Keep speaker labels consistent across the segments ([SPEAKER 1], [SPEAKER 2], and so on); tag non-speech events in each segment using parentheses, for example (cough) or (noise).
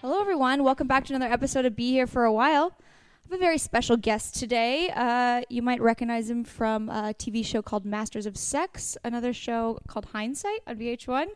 [SPEAKER 1] Hello, everyone. Welcome back to another episode of Be Here for a While. I have a very special guest today. Uh, you might recognize him from a TV show called Masters of Sex, another show called Hindsight on VH1.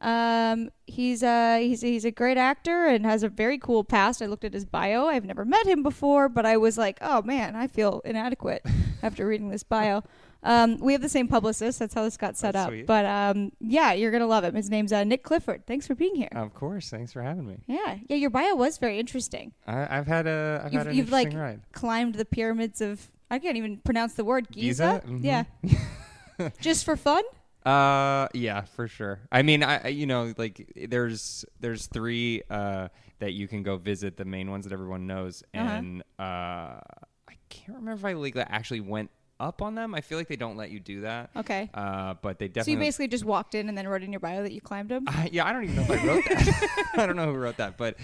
[SPEAKER 1] Um, he's a he's a, he's a great actor and has a very cool past. I looked at his bio. I've never met him before, but I was like, oh man, I feel inadequate (laughs) after reading this bio. Um, we have the same publicist. That's how this got set
[SPEAKER 2] That's
[SPEAKER 1] up.
[SPEAKER 2] sweet.
[SPEAKER 1] But um, yeah, you're gonna love him. His name's uh, Nick Clifford. Thanks for being here.
[SPEAKER 2] Of course. Thanks for having me.
[SPEAKER 1] yeah, yeah. Your bio was very interesting.
[SPEAKER 2] I, I've had a I've
[SPEAKER 1] You've,
[SPEAKER 2] had an
[SPEAKER 1] you've like
[SPEAKER 2] interesting ride.
[SPEAKER 1] climbed the pyramids of. I can't even pronounce the word Giza.
[SPEAKER 2] Giza? Mhm.
[SPEAKER 1] Yeah, (laughs) just for fun.
[SPEAKER 2] Uh, yeah, for sure. I mean, I you know like there's there's three uh that you can go visit the main ones that everyone knows,
[SPEAKER 1] Uh-huh.
[SPEAKER 2] and uh I can't remember if I like actually went up on them. I feel like they don't let you do that.
[SPEAKER 1] Okay.
[SPEAKER 2] Uh, but they definitely.
[SPEAKER 1] So you basically just walked in and then wrote in your bio that you climbed them.
[SPEAKER 2] I, yeah, I don't even know if I wrote that. (laughs) I don't know who wrote that, but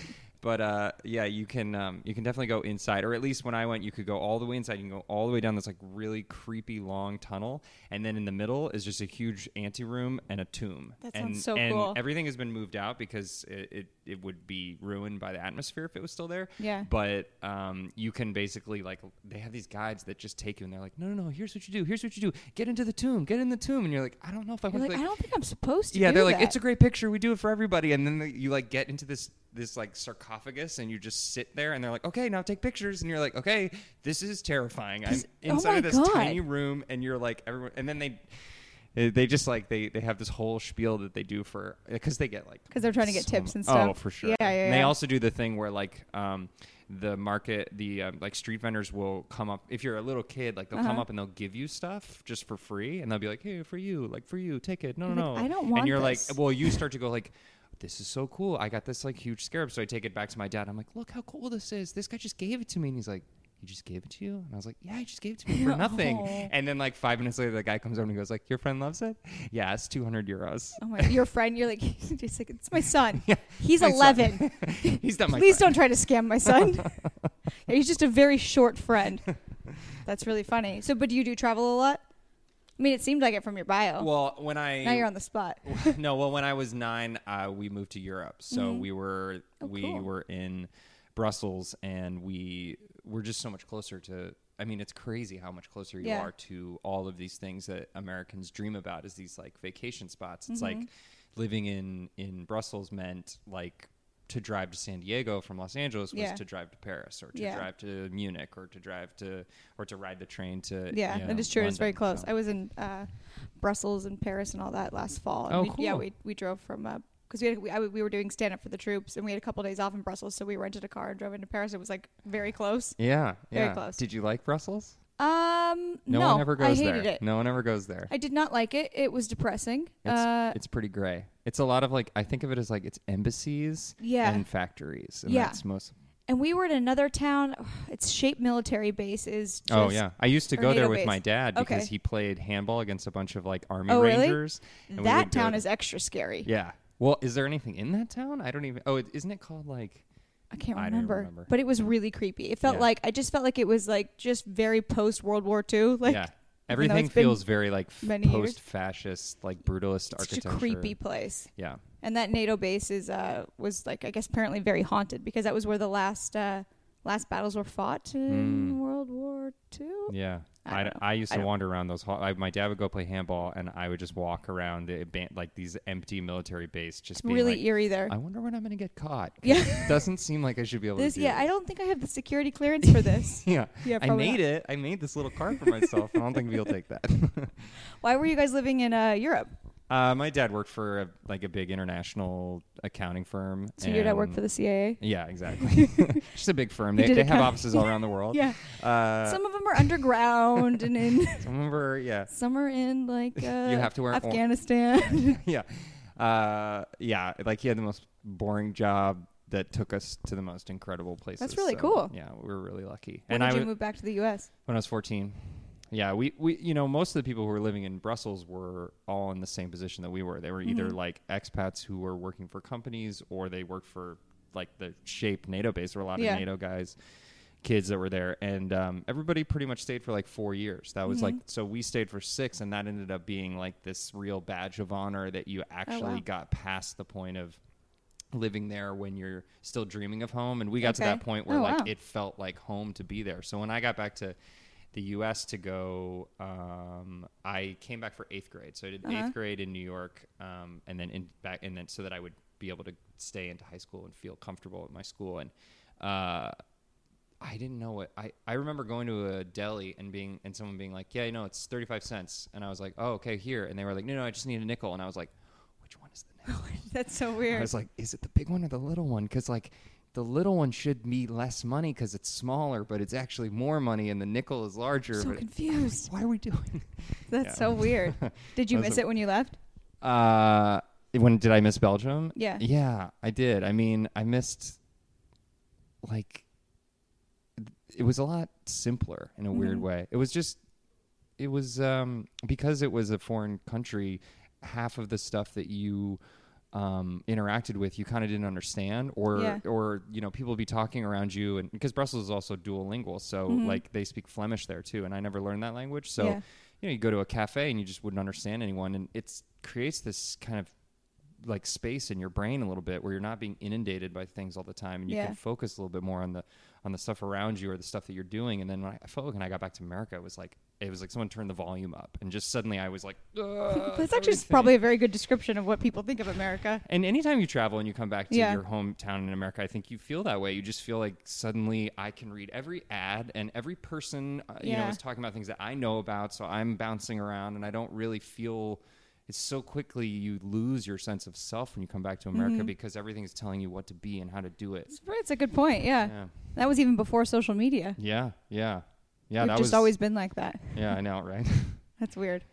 [SPEAKER 2] but uh, yeah, you can um, you can definitely go inside, or at least when I went, you could go all the way inside. You can go all the way down this like really creepy long tunnel, and then in the middle is just a huge anteroom and a tomb.
[SPEAKER 1] That
[SPEAKER 2] and,
[SPEAKER 1] sounds so
[SPEAKER 2] and
[SPEAKER 1] cool.
[SPEAKER 2] Everything has been moved out because it, it it would be ruined by the atmosphere if it was still there.
[SPEAKER 1] Yeah.
[SPEAKER 2] But um, you can basically like they have these guides that just take you, and they're like, no, no, no. Here's what you do. Here's what you do. Get into the tomb. Get in the tomb, and you're like, I don't know if I want
[SPEAKER 1] like,
[SPEAKER 2] to.
[SPEAKER 1] I don't think I'm supposed to.
[SPEAKER 2] Yeah, they're like, it's a great picture. We do it for everybody, and then the, you like get into this this like sarcophagus, and you just sit there, and they're like, okay, now take pictures, and you're like, okay, this is terrifying. I'm
[SPEAKER 1] oh
[SPEAKER 2] inside of this
[SPEAKER 1] God.
[SPEAKER 2] tiny room, and you're like, everyone, and then they. eh, They just like they, they have this whole spiel that they do for because they get like
[SPEAKER 1] because they're trying to get
[SPEAKER 2] so
[SPEAKER 1] tips and
[SPEAKER 2] Oh,
[SPEAKER 1] stuff.
[SPEAKER 2] for sure.
[SPEAKER 1] Yeah, yeah,
[SPEAKER 2] And they also do the thing where like um, the market, the um, like street vendors will come up. If you're a little kid, like they'll come
[SPEAKER 1] Uh-huh.
[SPEAKER 2] up and they'll give you stuff just for free, and they'll be like, "Hey, for you, like for you, take it." No, no,
[SPEAKER 1] like,
[SPEAKER 2] no.
[SPEAKER 1] "I don't want
[SPEAKER 2] And you're
[SPEAKER 1] this."
[SPEAKER 2] like, well, you start to go like. This is so cool. I got this like huge scarab, so I take it back to my dad. I'm like, "Look how cool this is. This guy just gave it to me." And he's like, "He just gave it to you?" And I was like, "Yeah, he just gave it to me for (laughs) nothing."
[SPEAKER 1] Oh.
[SPEAKER 2] And then like five minutes later, the guy comes over and he goes like, "Your friend loves it." Yeah, it's 200 euros.
[SPEAKER 1] Oh my, your friend. You're like, (laughs) just like, it's my son. (laughs)
[SPEAKER 2] Yeah,
[SPEAKER 1] He's
[SPEAKER 2] my son.
[SPEAKER 1] 11.
[SPEAKER 2] He's not my.
[SPEAKER 1] Please
[SPEAKER 2] friend.
[SPEAKER 1] don't try to scam my son. Yeah, he's just a very short friend. That's really funny. So, but do you do travel a lot? I mean, it seemed like it from your bio.
[SPEAKER 2] Well, when I
[SPEAKER 1] now you're on the spot. (laughs)
[SPEAKER 2] no, well, when I was nine, uh, we moved to Europe. So we were
[SPEAKER 1] Oh,
[SPEAKER 2] we
[SPEAKER 1] cool.
[SPEAKER 2] were in Brussels, and we were just so much closer to. I mean, it's crazy how much closer you
[SPEAKER 1] Yeah.
[SPEAKER 2] are to all of these things that Americans dream about as these like vacation spots. It's
[SPEAKER 1] Mm-hmm.
[SPEAKER 2] like living in in Brussels meant like to drive to San Diego from Los Angeles was
[SPEAKER 1] Yeah.
[SPEAKER 2] to drive to Paris or to
[SPEAKER 1] Yeah.
[SPEAKER 2] drive to Munich or to drive to or to ride the train to
[SPEAKER 1] Yeah,
[SPEAKER 2] you
[SPEAKER 1] that
[SPEAKER 2] know,
[SPEAKER 1] is true. It's very close.
[SPEAKER 2] So-
[SPEAKER 1] I was in uh, Brussels and Paris and all that last fall. And
[SPEAKER 2] Oh,
[SPEAKER 1] we, Yeah, we, we drove from because we, had, we, I, we were doing stand up for the troops and we had a couple days off in Brussels, so we rented a car and drove into Paris. It was like very close.
[SPEAKER 2] yeah,
[SPEAKER 1] Very
[SPEAKER 2] yeah.
[SPEAKER 1] close.
[SPEAKER 2] Did you like Brussels?
[SPEAKER 1] Um,
[SPEAKER 2] No,
[SPEAKER 1] no,
[SPEAKER 2] one ever goes
[SPEAKER 1] I hated
[SPEAKER 2] there.
[SPEAKER 1] it.
[SPEAKER 2] No one ever goes there.
[SPEAKER 1] I did not like it. It was depressing.
[SPEAKER 2] It's,
[SPEAKER 1] uh,
[SPEAKER 2] it's pretty gray. It's a lot of like I think of it as like it's embassies
[SPEAKER 1] Yeah.
[SPEAKER 2] and factories. And
[SPEAKER 1] Yeah.
[SPEAKER 2] that's most
[SPEAKER 1] and we were in another town. (sighs) It's Shape Military Base. Is
[SPEAKER 2] Oh yeah. I used to go there with
[SPEAKER 1] base.
[SPEAKER 2] my dad because
[SPEAKER 1] Okay.
[SPEAKER 2] he played handball against a bunch of like army
[SPEAKER 1] Oh, really?
[SPEAKER 2] rangers.
[SPEAKER 1] that
[SPEAKER 2] would go
[SPEAKER 1] town is extra scary.
[SPEAKER 2] Yeah. Well, is there anything in that town? I don't even Oh, it, isn't it called like
[SPEAKER 1] I can't
[SPEAKER 2] I
[SPEAKER 1] remember,
[SPEAKER 2] remember.
[SPEAKER 1] but it was really creepy. It felt
[SPEAKER 2] Yeah.
[SPEAKER 1] like I just felt like it was like just very post World War II. (laughs) Like
[SPEAKER 2] Yeah. Everything feels very like
[SPEAKER 1] many
[SPEAKER 2] post fascist, like brutalist
[SPEAKER 1] it's such
[SPEAKER 2] architecture.
[SPEAKER 1] a creepy place.
[SPEAKER 2] Yeah.
[SPEAKER 1] And that NATO base is uh was like I guess apparently very haunted because that was where the last uh last battles were fought in
[SPEAKER 2] Mm.
[SPEAKER 1] World War II.
[SPEAKER 2] Yeah.
[SPEAKER 1] I
[SPEAKER 2] I. I used to
[SPEAKER 1] don't-
[SPEAKER 2] wander around those. Hall- I, my dad would go play handball, and I would just walk around the like these empty military base, just being
[SPEAKER 1] really
[SPEAKER 2] like,
[SPEAKER 1] eerie there.
[SPEAKER 2] I wonder when I'm going to get caught.
[SPEAKER 1] Yeah.
[SPEAKER 2] it doesn't seem like I should be able
[SPEAKER 1] This
[SPEAKER 2] to. Do
[SPEAKER 1] yeah, I don't think I have the security clearance for this. (laughs)
[SPEAKER 2] Yeah, (laughs)
[SPEAKER 1] Yeah,
[SPEAKER 2] I made
[SPEAKER 1] not.
[SPEAKER 2] it. I made this little car for myself. I don't think we'll take that. (laughs)
[SPEAKER 1] Why were you guys living in uh Europe?
[SPEAKER 2] Uh, my dad worked for a, like a big international accounting firm.
[SPEAKER 1] So your dad worked for the CIA?
[SPEAKER 2] Yeah, exactly. (laughs) (laughs) Just a big firm. They, they have offices all around the world. (laughs)
[SPEAKER 1] Yeah.
[SPEAKER 2] Uh,
[SPEAKER 1] Some of them are underground and in
[SPEAKER 2] some of them are, yeah.
[SPEAKER 1] some are in like uh,
[SPEAKER 2] You have to wear or-
[SPEAKER 1] Afghanistan.
[SPEAKER 2] yeah. Uh, yeah. Like he had the most boring job that took us to the most incredible places.
[SPEAKER 1] That's really
[SPEAKER 2] so,
[SPEAKER 1] cool.
[SPEAKER 2] Yeah, we were really lucky.
[SPEAKER 1] when
[SPEAKER 2] and
[SPEAKER 1] did
[SPEAKER 2] I
[SPEAKER 1] you move back to the U.S.?
[SPEAKER 2] when I was 14. Yeah, we, we you know most of the people who were living in Brussels were all in the same position that we were. They were either
[SPEAKER 1] Mhm.
[SPEAKER 2] like expats who were working for companies or they worked for like the Shape NATO base. There were a lot
[SPEAKER 1] Yeah.
[SPEAKER 2] of NATO guys kids that were there, and um, everybody pretty much stayed for like four years. That was
[SPEAKER 1] Mm-hmm.
[SPEAKER 2] like so we stayed for six, and that ended up being like this real badge of honor that you actually
[SPEAKER 1] Oh, wow.
[SPEAKER 2] got past the point of living there when you're still dreaming of home and we got to that point where
[SPEAKER 1] Oh,
[SPEAKER 2] like
[SPEAKER 1] wow.
[SPEAKER 2] it felt like home to be there so when i got back to the us to go um, i came back for eighth grade so i did
[SPEAKER 1] Uh-huh.
[SPEAKER 2] eighth grade in new york um, and then in back and then so that i would be able to stay into high school and feel comfortable at my school and uh, I didn't know what I, I remember going to a deli and being and someone being like, Yeah, you know, it's thirty five cents and I was like, Oh, okay, here and they were like, No, no, I just need a nickel and I was like, Which one is the nickel? (laughs)
[SPEAKER 1] That's so weird.
[SPEAKER 2] I was like, is it the big one or the little one? Because like the little one should be less money because it's smaller, but it's actually more money, and the nickel is larger.
[SPEAKER 1] so
[SPEAKER 2] but
[SPEAKER 1] confused. (laughs)
[SPEAKER 2] why are we doing? (laughs)
[SPEAKER 1] That's
[SPEAKER 2] Yeah.
[SPEAKER 1] so weird. (laughs) Did you miss
[SPEAKER 2] a-
[SPEAKER 1] it when you left?
[SPEAKER 2] Uh, when did I miss Belgium?
[SPEAKER 1] Yeah.
[SPEAKER 2] yeah, I did. I mean, I missed like it was a lot simpler in a weird
[SPEAKER 1] Mhm.
[SPEAKER 2] way. It was just it was um because it was a foreign country, half of the stuff that you um, interacted with you kind of didn't understand or
[SPEAKER 1] Yeah.
[SPEAKER 2] or you know people would be talking around you and because Brussels is also dual lingual so
[SPEAKER 1] Mhm.
[SPEAKER 2] like they speak Flemish there too and I never learned that language so
[SPEAKER 1] Yeah.
[SPEAKER 2] you know you go to a cafe and you just wouldn't understand anyone and it creates this kind of like space in your brain a little bit where you're not being inundated by things all the time and you
[SPEAKER 1] Yeah.
[SPEAKER 2] can focus a little bit more on the on the stuff around you or the stuff that you're doing and then when I, I felt like when I got back to America it was like it was like someone turned the volume up and just suddenly I was like (laughs) "Ugh,"
[SPEAKER 1] That's actually probably a very good description of what people think of America.
[SPEAKER 2] And anytime you travel and you come back to
[SPEAKER 1] Yeah.
[SPEAKER 2] your hometown in America, I think you feel that way. You just feel like suddenly I can read every ad and every person, uh, you know, is talking about things that I know about. So I'm bouncing around and I don't really feel. It's so quickly you lose your sense of self when you come back to America
[SPEAKER 1] Mhm.
[SPEAKER 2] because is telling you what to be and how to do it.
[SPEAKER 1] It's, it's a good point. Yeah.
[SPEAKER 2] Yeah,
[SPEAKER 1] That was even before social media.
[SPEAKER 2] yeah, yeah, yeah.
[SPEAKER 1] We've
[SPEAKER 2] that
[SPEAKER 1] just
[SPEAKER 2] was
[SPEAKER 1] always been like that.
[SPEAKER 2] Yeah, I know, right? (laughs)
[SPEAKER 1] That's weird.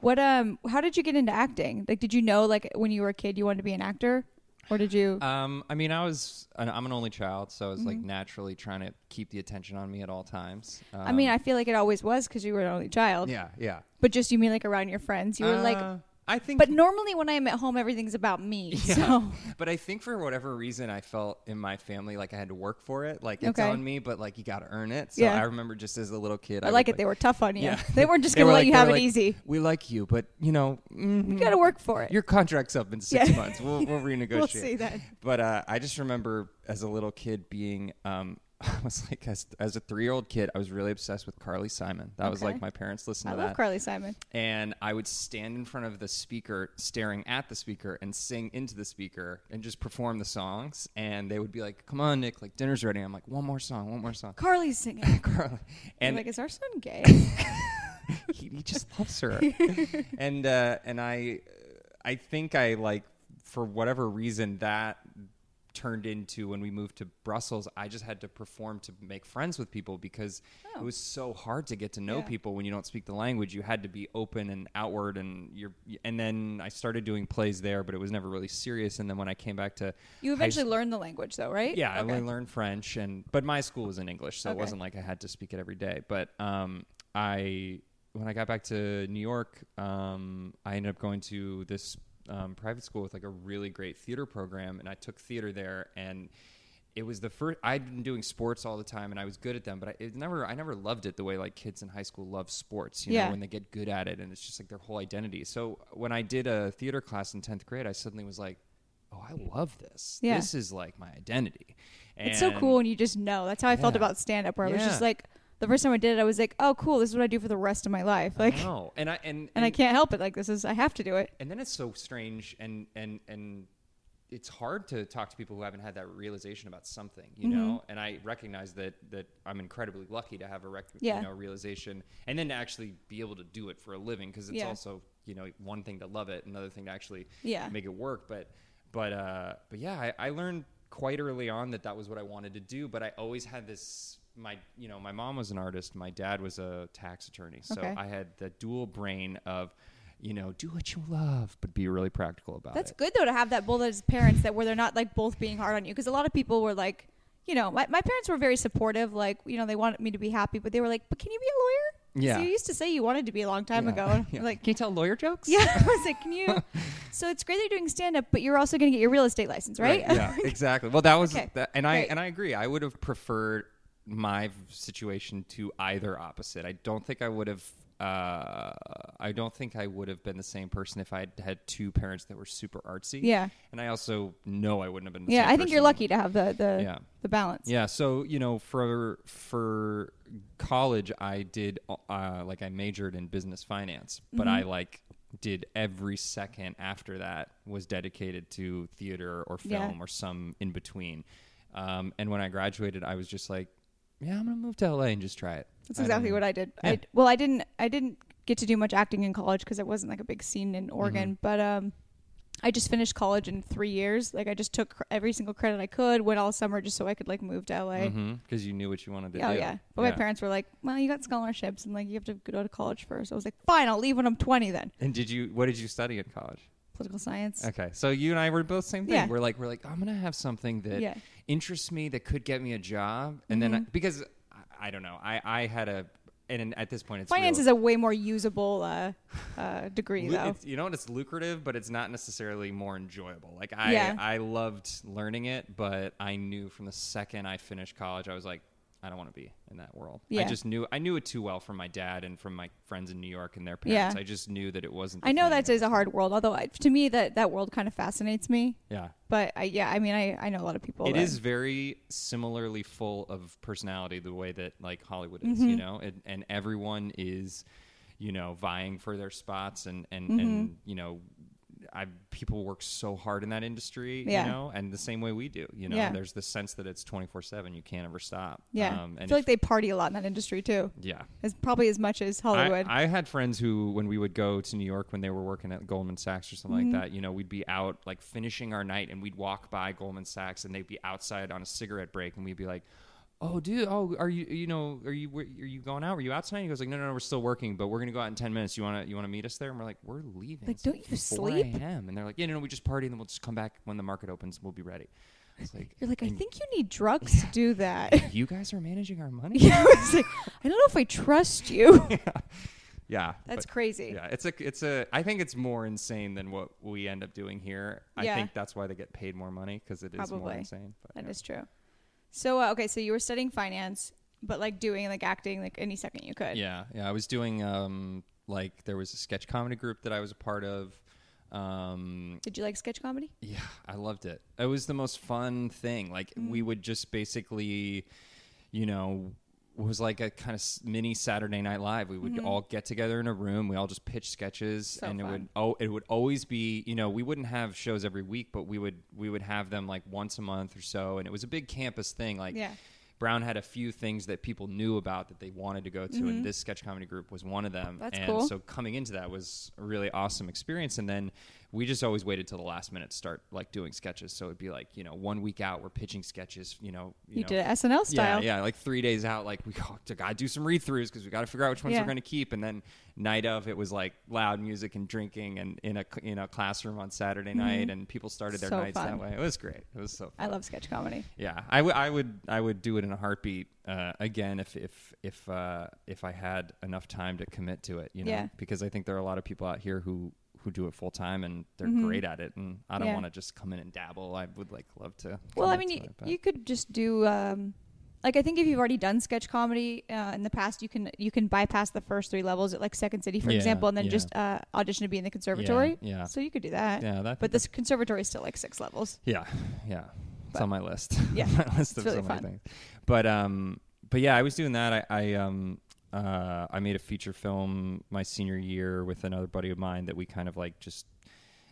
[SPEAKER 1] What um how did you get into acting? Like did you know like when you were a kid you wanted to be an actor? Or did you
[SPEAKER 2] Um, I mean, I was an, I'm an only child, so I was like
[SPEAKER 1] Mhm.
[SPEAKER 2] naturally trying to keep the attention on me at all times.
[SPEAKER 1] I mean,
[SPEAKER 2] Um,
[SPEAKER 1] I feel like it always was cuz you were an only child.
[SPEAKER 2] yeah, yeah.
[SPEAKER 1] But just you mean like around your friends. You were like
[SPEAKER 2] Uh, I think,
[SPEAKER 1] but normally when I'm at home everything's about me. (laughs)
[SPEAKER 2] Yeah.
[SPEAKER 1] So
[SPEAKER 2] but I think for whatever reason, I felt in my family like I had to work for it. Like it's
[SPEAKER 1] Okay.
[SPEAKER 2] on me, but like you got to earn it. So
[SPEAKER 1] Yeah.
[SPEAKER 2] I remember just as a little kid,
[SPEAKER 1] I,
[SPEAKER 2] would,
[SPEAKER 1] like it they were tough on you.
[SPEAKER 2] Yeah. (laughs)
[SPEAKER 1] They weren't just going to let
[SPEAKER 2] like-
[SPEAKER 1] you have it
[SPEAKER 2] like,
[SPEAKER 1] easy.
[SPEAKER 2] We like you, but you know, mhm,
[SPEAKER 1] You got to work for it.
[SPEAKER 2] Your contract's up in six
[SPEAKER 1] Yeah.
[SPEAKER 2] months. We'll, we'll (laughs) renegotiate.
[SPEAKER 1] we'll see that.
[SPEAKER 2] But uh, I just remember as a little kid being, um, I (laughs) was like, as, as a three year old kid, I was really obsessed with Carly Simon. That was like my parents listened
[SPEAKER 1] I
[SPEAKER 2] to
[SPEAKER 1] love
[SPEAKER 2] that.
[SPEAKER 1] Carly Simon.
[SPEAKER 2] and I would stand in front of the speaker, staring at the speaker, and sing into the speaker, and just perform the songs. And they would be like, "Come on, Nick, like dinner's ready." I'm like, "One more song, one more song."
[SPEAKER 1] Carly's singing. (laughs)
[SPEAKER 2] Carly,
[SPEAKER 1] And
[SPEAKER 2] and
[SPEAKER 1] like, is our son gay? (laughs)
[SPEAKER 2] he, he just loves her. and uh, and I, I think I like for whatever reason that turned into when we moved to Brussels. I just had to perform to make friends with people because
[SPEAKER 1] Oh.
[SPEAKER 2] it was so hard to get to know
[SPEAKER 1] Yeah.
[SPEAKER 2] people when you don't speak the language. You had to be open and outward, and you're. And then I started doing plays there, but it was never really serious. And then when I came back to
[SPEAKER 1] You eventually
[SPEAKER 2] s-
[SPEAKER 1] learned the language, though, right?
[SPEAKER 2] yeah, I
[SPEAKER 1] Okay.
[SPEAKER 2] only learned French, and but my school was in English, so
[SPEAKER 1] Okay.
[SPEAKER 2] it wasn't like I had to speak it every day. But um, I when I got back to New York, um, I ended up going to this um, private school with like a really great theater program, and I took theater there, and it was the first I'd been doing sports all the time, and I was good at them, but I it never I never loved it the way like kids in high school love sports, you
[SPEAKER 1] Yeah.
[SPEAKER 2] know, when they get good at it, and it's just like their whole identity. So when I did a theater class in tenth grade, I suddenly was like. Oh, I love this.
[SPEAKER 1] Yeah.
[SPEAKER 2] This is like my identity.
[SPEAKER 1] It's so cool when you just know. That's how I felt about stand up, where I was just like, the first time I did it, I was like, oh, cool, this is what I do for the rest of my life. Like,
[SPEAKER 2] know. and I and,
[SPEAKER 1] and I can't help it. Like, this is, I have to do it.
[SPEAKER 2] And then it's so strange, and and and it's hard to talk to people who haven't had that realization about something, you
[SPEAKER 1] Mhm.
[SPEAKER 2] know. And I recognize that that I'm incredibly lucky to have a rec-
[SPEAKER 1] Yeah.
[SPEAKER 2] you know realization, and then to actually be able to do it for a living, because it's
[SPEAKER 1] Yeah.
[SPEAKER 2] also you know one thing to love it, another thing to actually
[SPEAKER 1] Yeah.
[SPEAKER 2] make it work. But but uh, but yeah, I, I learned quite early on that that was what I wanted to do. But I always had this. My you know my mom was an artist. My dad was a tax attorney. So
[SPEAKER 1] Okay.
[SPEAKER 2] I had the dual brain of you know do what you love, but be really practical about
[SPEAKER 1] That's
[SPEAKER 2] it.
[SPEAKER 1] That's good, though, to have that both as parents that where they're not like both being hard on you. Because a lot of people were like, you know, my, my parents were very supportive. Like, you know, they wanted me to be happy, but they were like, but can you be a lawyer
[SPEAKER 2] Yeah.
[SPEAKER 1] you used to say you wanted to be a long time
[SPEAKER 2] Yeah.
[SPEAKER 1] ago. (laughs)
[SPEAKER 2] Yeah.
[SPEAKER 1] Like,
[SPEAKER 2] can you tell lawyer jokes?
[SPEAKER 1] yeah. (laughs) I was like, can you? (laughs) so it's great that you're doing stand up, but you're also going to get your real estate license, right?
[SPEAKER 2] yeah, exactly. Well, that was
[SPEAKER 1] Okay,
[SPEAKER 2] that, and I
[SPEAKER 1] great.
[SPEAKER 2] and I agree. I would have preferred my situation to either opposite. I don't think I would have. Uh, I don't think I would have been the same person if I had had two parents that were super artsy.
[SPEAKER 1] Yeah.
[SPEAKER 2] and I also know I wouldn't have been. The
[SPEAKER 1] Yeah, I think you're lucky to have the the
[SPEAKER 2] Yeah.
[SPEAKER 1] the balance.
[SPEAKER 2] Yeah, so you know, for for college, I did uh, like I majored in business finance, but
[SPEAKER 1] Mm-hmm.
[SPEAKER 2] I like did every second after that was dedicated to theater or film
[SPEAKER 1] Yeah.
[SPEAKER 2] or some in between. Um, and when I graduated, I was just like, yeah, I'm gonna move to LA and just try it.
[SPEAKER 1] That's exactly what I did.
[SPEAKER 2] Yeah.
[SPEAKER 1] I well, I didn't I didn't get to do much acting in college because it wasn't like a big scene in Oregon.
[SPEAKER 2] Mm-hmm.
[SPEAKER 1] But um, I just finished college in three years. Like I just took cr- every single credit I could, went all summer just so I could like move to LA.
[SPEAKER 2] because you knew what you wanted to
[SPEAKER 1] Oh
[SPEAKER 2] do.
[SPEAKER 1] Oh yeah, but my parents were like, "Well, you got scholarships, and like you have to go to college first. I was like, "Fine, I'll leave when I'm 20 then."
[SPEAKER 2] And did you? What did you study in college?
[SPEAKER 1] Political science.
[SPEAKER 2] Okay, so you and I were both same thing.
[SPEAKER 1] Yeah.
[SPEAKER 2] We're like, we're like, I'm gonna have something that
[SPEAKER 1] Yeah.
[SPEAKER 2] Interests me that could get me a job, and then I, because I, I don't know, I I had a and at this point it's
[SPEAKER 1] Finance
[SPEAKER 2] real-
[SPEAKER 1] is a way more usable uh, uh, degree, though.
[SPEAKER 2] it's- you know what? It's lucrative, but it's not necessarily more enjoyable. Like I,
[SPEAKER 1] Yeah.
[SPEAKER 2] I loved learning it, but I knew from the second I finished college, I was like, I don't want to be in that world. I just knew I knew it too well from my dad and from my friends in New York and their
[SPEAKER 1] Yeah.
[SPEAKER 2] parents. I just knew that it wasn't.
[SPEAKER 1] I know
[SPEAKER 2] thing.
[SPEAKER 1] that is a hard world, although I, to me that that world kind of fascinates me.
[SPEAKER 2] Yeah.
[SPEAKER 1] But I, yeah, I mean, I, I know a lot of people.
[SPEAKER 2] It
[SPEAKER 1] that-
[SPEAKER 2] is very similarly full of personality the way that like Hollywood is,
[SPEAKER 1] Mm-hmm.
[SPEAKER 2] you know, and, and everyone is, you know, vying for their spots and and
[SPEAKER 1] Mm-hmm.
[SPEAKER 2] and you know, I people work so hard in that industry,
[SPEAKER 1] Yeah.
[SPEAKER 2] you know, and the same way we do, you know.
[SPEAKER 1] Yeah.
[SPEAKER 2] There's this sense that it's 24/7, you can't ever stop.
[SPEAKER 1] Yeah,
[SPEAKER 2] Um,
[SPEAKER 1] I
[SPEAKER 2] and
[SPEAKER 1] feel
[SPEAKER 2] if-
[SPEAKER 1] like they party a lot in that industry too.
[SPEAKER 2] yeah.
[SPEAKER 1] As probably as much as Hollywood.
[SPEAKER 2] I, I had friends who, when we would go to New York when they were working at Goldman Sachs or something
[SPEAKER 1] Mm-hmm.
[SPEAKER 2] like that, you know, we'd be out like finishing our night and we'd walk by Goldman Sachs and they'd be outside on a cigarette break and we'd be like, "Oh, dude, oh, are you, you know, are you, are you going out? Are you out tonight?" He goes like, "No, no, no, we're still working, but we're gonna go out in ten minutes. You wanna, you wanna meet us there?" And we're like, "We're leaving."
[SPEAKER 1] Like,
[SPEAKER 2] It's
[SPEAKER 1] don't you
[SPEAKER 2] 4
[SPEAKER 1] sleep?
[SPEAKER 2] a.m. And they're like, "Yeah, no, no, we just party and then we'll just come back when the market opens. We'll be ready." Like,
[SPEAKER 1] You're like, I think you need drugs to do that.
[SPEAKER 2] you guys are managing our money. (laughs)
[SPEAKER 1] yeah, I like, I don't know if I trust you. (laughs)
[SPEAKER 2] yeah,
[SPEAKER 1] That's crazy.
[SPEAKER 2] Yeah, it's a it's a. I think it's more insane than what we end up doing here.
[SPEAKER 1] Yeah.
[SPEAKER 2] I think that's why they get paid more money because it is more insane. But,
[SPEAKER 1] That
[SPEAKER 2] yeah.
[SPEAKER 1] is true. So uh, okay, so you were studying finance, but like doing like acting like any second you could.
[SPEAKER 2] Yeah, yeah. I was doing um like there was a sketch comedy group that I was a part of. Um,
[SPEAKER 1] Did you like sketch comedy?
[SPEAKER 2] yeah, I loved it. It was the most fun thing. Like
[SPEAKER 1] Mm-hmm.
[SPEAKER 2] we would just basically, you know, was like a kind of mini Saturday Night Live. We would all get together in a room. We all just pitch sketches,
[SPEAKER 1] Mm-hmm. So
[SPEAKER 2] and it would oh, it would always be you know we wouldn't have shows every week, but we would we would have them like once a month or so, and it was a big campus thing. Like
[SPEAKER 1] Yeah.
[SPEAKER 2] Brown had a few things that people knew about that they wanted to go to, and this sketch comedy group was one of them.
[SPEAKER 1] Mm-hmm. That's
[SPEAKER 2] and
[SPEAKER 1] cool.
[SPEAKER 2] so coming into that was a really awesome experience. And then we just always waited till the last minute to start like doing sketches. So it'd be like you know one week out we're pitching sketches. You know
[SPEAKER 1] You,
[SPEAKER 2] know,
[SPEAKER 1] did it SNL style.
[SPEAKER 2] yeah, yeah, like three days out, like we got (laughs) to gotta do some read throughs because we got to figure out which ones
[SPEAKER 1] Yeah.
[SPEAKER 2] we're going to keep. And then night of, it was like loud music and drinking and in a in a classroom on Saturday night, and people started their
[SPEAKER 1] Mm-hmm. So
[SPEAKER 2] nights
[SPEAKER 1] fun.
[SPEAKER 2] that way. It was great. It was so. Fun.
[SPEAKER 1] I love sketch comedy.
[SPEAKER 2] Yeah, I would, I would, I would do it in a heartbeat uh, again if if if uh, if I had enough time to commit to it. You know,
[SPEAKER 1] Yeah.
[SPEAKER 2] because I think there are a lot of people out here who who do it full time and they're
[SPEAKER 1] Mhm.
[SPEAKER 2] great at it, and I don't
[SPEAKER 1] Yeah.
[SPEAKER 2] want to just come in and dabble. I would like love to.
[SPEAKER 1] Well, I mean, you,
[SPEAKER 2] it,
[SPEAKER 1] you could just do um, like I think if you've already done sketch comedy uh, in the past, you can you can bypass the first three levels at like Second City, for
[SPEAKER 2] Yeah,
[SPEAKER 1] example, and then
[SPEAKER 2] yeah.
[SPEAKER 1] just uh, audition to be in the conservatory.
[SPEAKER 2] yeah.
[SPEAKER 1] So you could do that.
[SPEAKER 2] yeah, that.
[SPEAKER 1] But this conservatory is still like six levels.
[SPEAKER 2] Yeah, yeah, it's on my list.
[SPEAKER 1] Yeah, (laughs)
[SPEAKER 2] my list of
[SPEAKER 1] really
[SPEAKER 2] so many
[SPEAKER 1] fun.
[SPEAKER 2] things. But um, but yeah, I was doing that. I, I um. Uh, I made a feature film my senior year with another buddy of mine that we kind of like just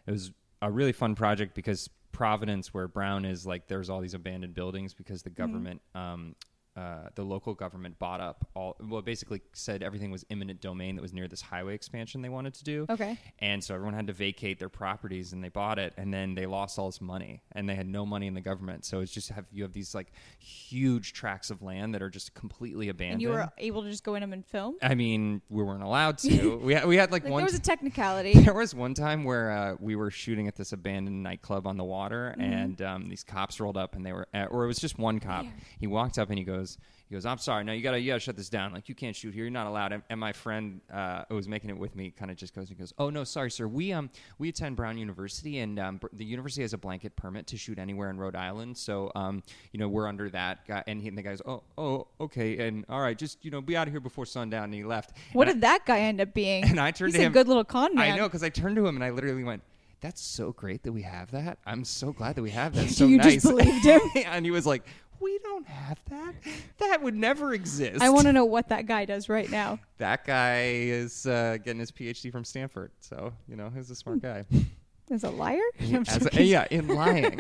[SPEAKER 2] it was a really fun project because Providence, where Brown is, like there's all these abandoned buildings because
[SPEAKER 1] Mm-hmm.
[SPEAKER 2] the government, um, uh, the local government bought up all. Well, basically said everything was eminent domain that was near this highway expansion they wanted to do.
[SPEAKER 1] Okay.
[SPEAKER 2] And so everyone had to vacate their properties, and they bought it, and then they lost all this money, and they had no money in the government. So it's just have you have these like huge tracts of land that are just completely abandoned.
[SPEAKER 1] And you were able to just go in them and film.
[SPEAKER 2] I mean, we weren't allowed to. (laughs) we had, we had like,
[SPEAKER 1] Like
[SPEAKER 2] one.
[SPEAKER 1] there was a technicality. (laughs)
[SPEAKER 2] There was one time where uh, we were shooting at this abandoned nightclub on the water,
[SPEAKER 1] Mm-hmm.
[SPEAKER 2] and um, these cops rolled up, and they were, uh, or it was just one cop.
[SPEAKER 1] Weird.
[SPEAKER 2] He walked up and he goes, goes, he goes, I'm sorry. No, you gotta, you gotta shut this down. Like you can't shoot here. You're not allowed. And, and my friend uh, who was making it with me kind of just goes, he goes, Oh no, sorry, sir. We um we attend Brown University, and um, the university has a blanket permit to shoot anywhere in Rhode Island. So um, you know, we're under that. Guy. And, he, and the guy's, Oh, oh, okay. And all right, just you know, be out of here before sundown. And he left.
[SPEAKER 1] What
[SPEAKER 2] And
[SPEAKER 1] did that guy end up being? (laughs)
[SPEAKER 2] and I turned
[SPEAKER 1] He's
[SPEAKER 2] to
[SPEAKER 1] a
[SPEAKER 2] him.
[SPEAKER 1] good little con man.
[SPEAKER 2] I know because I turned to him and I literally went, "That's so great that we have that. I'm so glad that we have that. (laughs) So
[SPEAKER 1] You
[SPEAKER 2] nice."
[SPEAKER 1] just believed him? (laughs)
[SPEAKER 2] and he was like, "We don't have that. That would never exist."
[SPEAKER 1] I want to know what that guy does right now. (laughs)
[SPEAKER 2] That guy is uh, getting his PhD from Stanford, so you know he's a smart guy. (laughs)
[SPEAKER 1] As a liar?
[SPEAKER 2] He- (laughs) as a- yeah, in lying.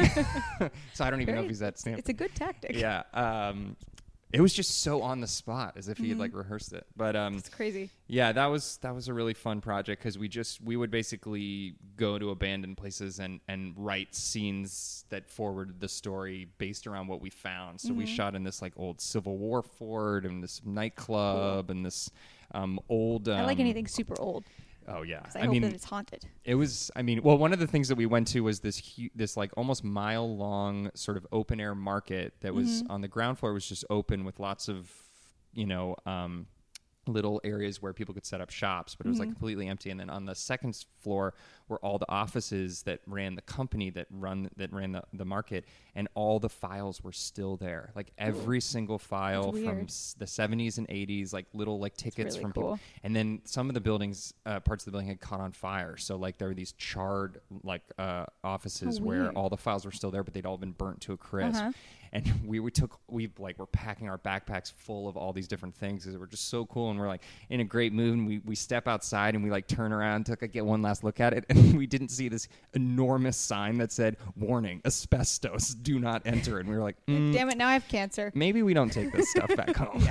[SPEAKER 2] so I don't even know if he's at Stanford.
[SPEAKER 1] It's a good tactic.
[SPEAKER 2] yeah. Um, it was just so on the spot, as if he
[SPEAKER 1] Mm-hmm.
[SPEAKER 2] had like rehearsed it. But um,
[SPEAKER 1] It's crazy.
[SPEAKER 2] yeah, that was that was a really fun project because we just we would basically go to abandoned places and and write scenes that forwarded the story based around what we found. So
[SPEAKER 1] Mm-hmm.
[SPEAKER 2] we shot in this like old Civil War fort and this nightclub and this um, old. Um,
[SPEAKER 1] I like anything super old.
[SPEAKER 2] Oh yeah,
[SPEAKER 1] I,
[SPEAKER 2] I,
[SPEAKER 1] hope
[SPEAKER 2] mean
[SPEAKER 1] that it's haunted.
[SPEAKER 2] it was. I mean, well, one of the things that we went to was this hu- this like almost mile long sort of open air market that was
[SPEAKER 1] Mm-hmm.
[SPEAKER 2] on the ground floor was just open with lots of you know um, little areas where people could set up shops, but it was like
[SPEAKER 1] Mm-hmm.
[SPEAKER 2] completely empty. And then on the second floor were all the offices that ran the company that run that ran the, the market, and all the files were still there. Like every single file from s- the 70s and 80s, like little like tickets
[SPEAKER 1] really
[SPEAKER 2] from
[SPEAKER 1] cool.
[SPEAKER 2] people. And then some of the buildings, uh, parts of the building had caught on fire. So like there were these charred like uh, offices
[SPEAKER 1] Oh,
[SPEAKER 2] where all the files were still there, but they'd all been burnt to a crisp.
[SPEAKER 1] Uh-huh.
[SPEAKER 2] And (laughs) we, we took we like were packing our backpacks full of all these different things because we're just so cool and we're like in a great mood. And we we step outside and we like turn around, took a get one last look at it, (laughs) and we didn't see this enormous sign that said "Warning: Asbestos, do not enter." And we were like, "Mm,
[SPEAKER 1] Damn it! Now I have cancer.
[SPEAKER 2] maybe we don't take this stuff back (laughs) home.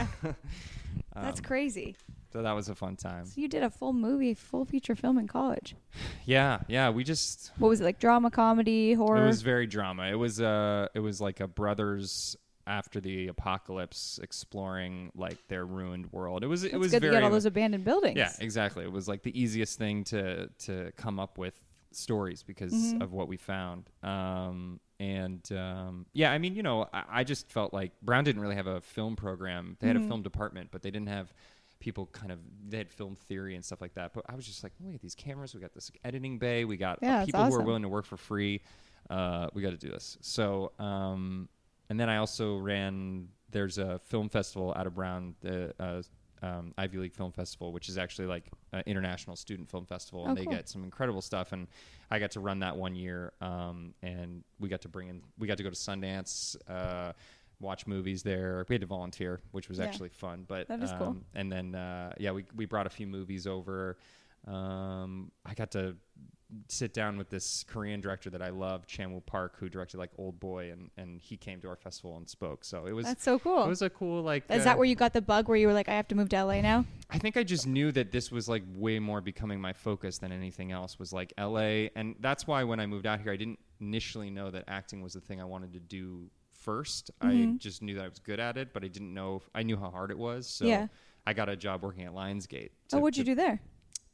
[SPEAKER 1] That's
[SPEAKER 2] Um,
[SPEAKER 1] crazy.
[SPEAKER 2] So that was a fun time.
[SPEAKER 1] So you did a full movie, full feature film in college. (sighs)
[SPEAKER 2] Yeah, yeah. We just
[SPEAKER 1] What was it like? Drama, comedy, horror?
[SPEAKER 2] It was very drama. It was uh it was like a brothers after the apocalypse exploring like their ruined world. It was it was
[SPEAKER 1] good
[SPEAKER 2] very
[SPEAKER 1] to get all those abandoned buildings.
[SPEAKER 2] Yeah, exactly. It was like the easiest thing to to come up with stories because
[SPEAKER 1] Mm-hmm.
[SPEAKER 2] of what we found. Um and um yeah, I mean, you know, I, I just felt like Brown didn't really have a film program. They had
[SPEAKER 1] Mm-hmm.
[SPEAKER 2] a film department, but they didn't have people kind of they had film theory and stuff like that. But I was just like, look at these cameras. We got this editing bay. We got
[SPEAKER 1] Yeah,
[SPEAKER 2] people who are willing to work for free. Uh, we got to do this. So, um, and then I also ran. There's a film festival out of Brown, the uh, um, Ivy League Film Festival, which is actually like an international student film festival, and
[SPEAKER 1] Oh,
[SPEAKER 2] they
[SPEAKER 1] cool.
[SPEAKER 2] get some incredible stuff. And I got to run that one year, um, and we got to bring in. We got to go to Sundance. Uh, Watch movies there. We had to volunteer, which was
[SPEAKER 1] Yeah.
[SPEAKER 2] actually fun. But
[SPEAKER 1] That is
[SPEAKER 2] um,
[SPEAKER 1] cool.
[SPEAKER 2] And then uh, yeah, we we brought a few movies over. Um, I got to sit down with this Korean director that I love, Chan-wook Park, who directed like Old Boy, and and he came to our festival and spoke. So it was
[SPEAKER 1] That's so cool.
[SPEAKER 2] it was a cool like.
[SPEAKER 1] Is
[SPEAKER 2] uh,
[SPEAKER 1] that where you got the bug where you were like, I have to move to LA now?
[SPEAKER 2] I think I just knew that this was like way more becoming my focus than anything else was like LA, and that's why when I moved out here, I didn't initially know that acting was the thing I wanted to do 1st I
[SPEAKER 1] Mm-hmm.
[SPEAKER 2] just knew that I was good at it, but I didn't know. If, I knew how hard it was, so
[SPEAKER 1] Yeah.
[SPEAKER 2] I got a job working at Lionsgate.
[SPEAKER 1] oh, what'd you do there?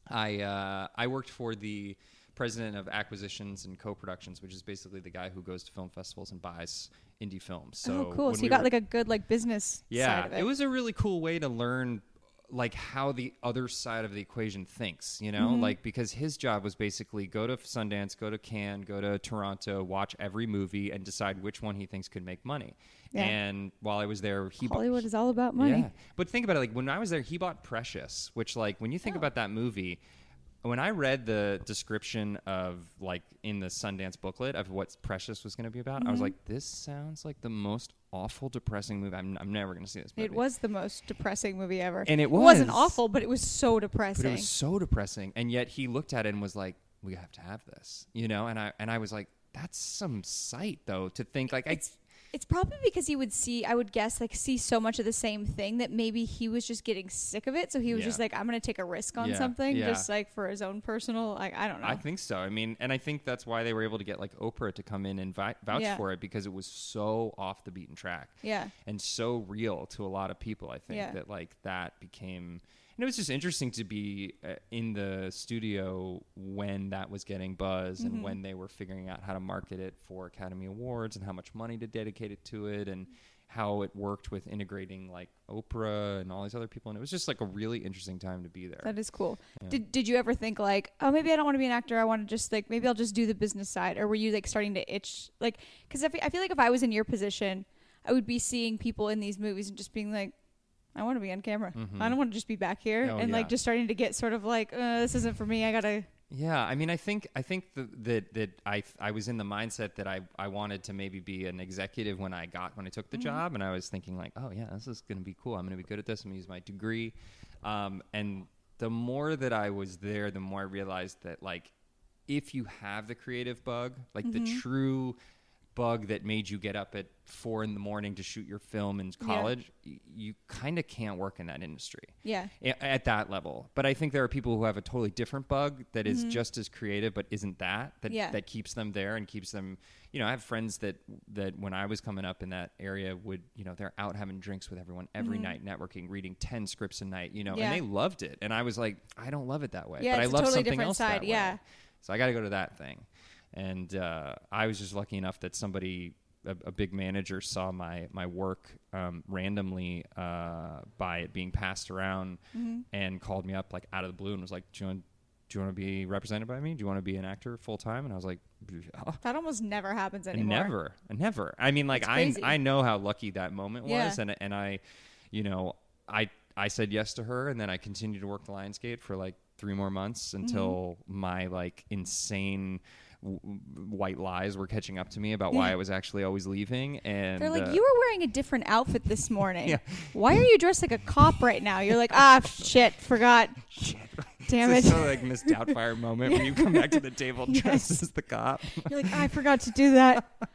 [SPEAKER 2] I uh, I worked for the president of acquisitions and co-productions, which is basically the guy who goes to film festivals and buys indie films. So
[SPEAKER 1] oh, cool. So
[SPEAKER 2] we
[SPEAKER 1] you got
[SPEAKER 2] were-
[SPEAKER 1] like a good like business
[SPEAKER 2] yeah,
[SPEAKER 1] side of it.
[SPEAKER 2] was a really cool way to learn like how the other side of the equation thinks, you know?
[SPEAKER 1] Mm-hmm.
[SPEAKER 2] Like because his job was basically go to Sundance, go to Cannes, go to Toronto, watch every movie and decide which one he thinks could make money.
[SPEAKER 1] Yeah.
[SPEAKER 2] And while I was there, he bought-
[SPEAKER 1] Hollywood is all about money.
[SPEAKER 2] yeah. But think about it. Like when I was there, he bought Precious, which like when you think
[SPEAKER 1] Oh.
[SPEAKER 2] about that movie, when I read the description of like in the Sundance booklet of what Precious was going to be about,
[SPEAKER 1] Mm-hmm.
[SPEAKER 2] I was like, this sounds like the most awful, depressing movie. I'm, I'm never going to see this movie.
[SPEAKER 1] It was the most depressing movie ever.
[SPEAKER 2] And it
[SPEAKER 1] wasn't
[SPEAKER 2] was.
[SPEAKER 1] awful, but it was so
[SPEAKER 2] but
[SPEAKER 1] depressing.
[SPEAKER 2] it was so depressing. And yet he looked at it and was like, we have to have this, you know? And I and I was like, that's some sight though to think like I.
[SPEAKER 1] it's it's probably because he would see I would guess like see so much of the same thing that maybe he was just getting sick of it. So he was
[SPEAKER 2] Yeah.
[SPEAKER 1] just like, I'm gonna take a risk on
[SPEAKER 2] Yeah,
[SPEAKER 1] something,
[SPEAKER 2] yeah.
[SPEAKER 1] just like for his own personal. Like I don't know.
[SPEAKER 2] I think so. I mean, and I think that's why they were able to get like Oprah to come in and vi- vouch for it because it was so off the beaten track.
[SPEAKER 1] yeah.
[SPEAKER 2] and so real to a lot of people. I think that like that became, and it was just interesting to be uh, in the studio when that was getting buzz
[SPEAKER 1] Mm-hmm.
[SPEAKER 2] and when they were figuring out how to market it for Academy Awards and how much money to dedicate it to it and how it worked with integrating like Oprah and all these other people, and it was just like a really interesting time to be there.
[SPEAKER 1] That is cool.
[SPEAKER 2] Yeah.
[SPEAKER 1] Did Did you ever think like, oh, maybe I don't want to be an actor. I want to just like maybe I'll just do the business side, or were you like starting to itch like? Because I fe- I feel like if I was in your position, I would be seeing people in these movies and just being like. I want to be on camera. I don't want to just be back here
[SPEAKER 2] Oh,
[SPEAKER 1] and like
[SPEAKER 2] yeah.
[SPEAKER 1] just starting to get sort of like, uh, this isn't for me. I gotta.
[SPEAKER 2] Yeah, I mean, I think I think th- that that I I was in the mindset that I I wanted to maybe be an executive when I got when I took the job, and I was thinking like, oh yeah, this is gonna be cool. I'm gonna be good at this. I'm gonna use my degree, um, and the more that I was there, the more I realized that like if you have the creative bug, like the true bug that made you get up at four in the morning to shoot your film in college, y- you kind of can't work in that industry
[SPEAKER 1] Yeah.
[SPEAKER 2] At that level. But I think there are people who have a totally different bug that is just as creative, but isn't that that
[SPEAKER 1] Mm-hmm. Yeah.
[SPEAKER 2] that keeps them there and keeps them. You know, I have friends that that when I was coming up in that area would you know they're out having drinks with everyone every night, networking, reading ten scripts a night. You know,
[SPEAKER 1] Mm-hmm. Yeah.
[SPEAKER 2] and they loved it, and I was like, I don't love it that way,
[SPEAKER 1] Yeah,
[SPEAKER 2] but I love
[SPEAKER 1] totally
[SPEAKER 2] something else
[SPEAKER 1] side,
[SPEAKER 2] that
[SPEAKER 1] yeah.
[SPEAKER 2] way. So I got to go to that thing, and uh, I was just lucky enough that somebody. A, a big manager saw my my work um, randomly uh, by it being passed around
[SPEAKER 1] Mm-hmm.
[SPEAKER 2] and called me up like out of the blue and was like, "Do you want do you want to be represented by me? Do you want to be an actor full time?" And I was like.
[SPEAKER 1] That almost never happens anymore.
[SPEAKER 2] Never, never. I mean, like I. I know how lucky that moment
[SPEAKER 1] Yeah.
[SPEAKER 2] was, and and I, you know, I I said yes to her, and then I continued to work the Lionsgate for like three more months until my like insane w- white lies were catching up to me about why I was actually always leaving. And
[SPEAKER 1] They're like,
[SPEAKER 2] uh,
[SPEAKER 1] you were wearing a different outfit this morning.
[SPEAKER 2] Yeah.
[SPEAKER 1] Why are you dressed like a cop right now? You're like, ah, shit, forgot.
[SPEAKER 2] shit.
[SPEAKER 1] Damn
[SPEAKER 2] it's
[SPEAKER 1] it.
[SPEAKER 2] so like Miss Doubtfire moment when you come back to the (laughs) table dressed
[SPEAKER 1] Yes.
[SPEAKER 2] as the cop.
[SPEAKER 1] You're like, I forgot to do that. (laughs)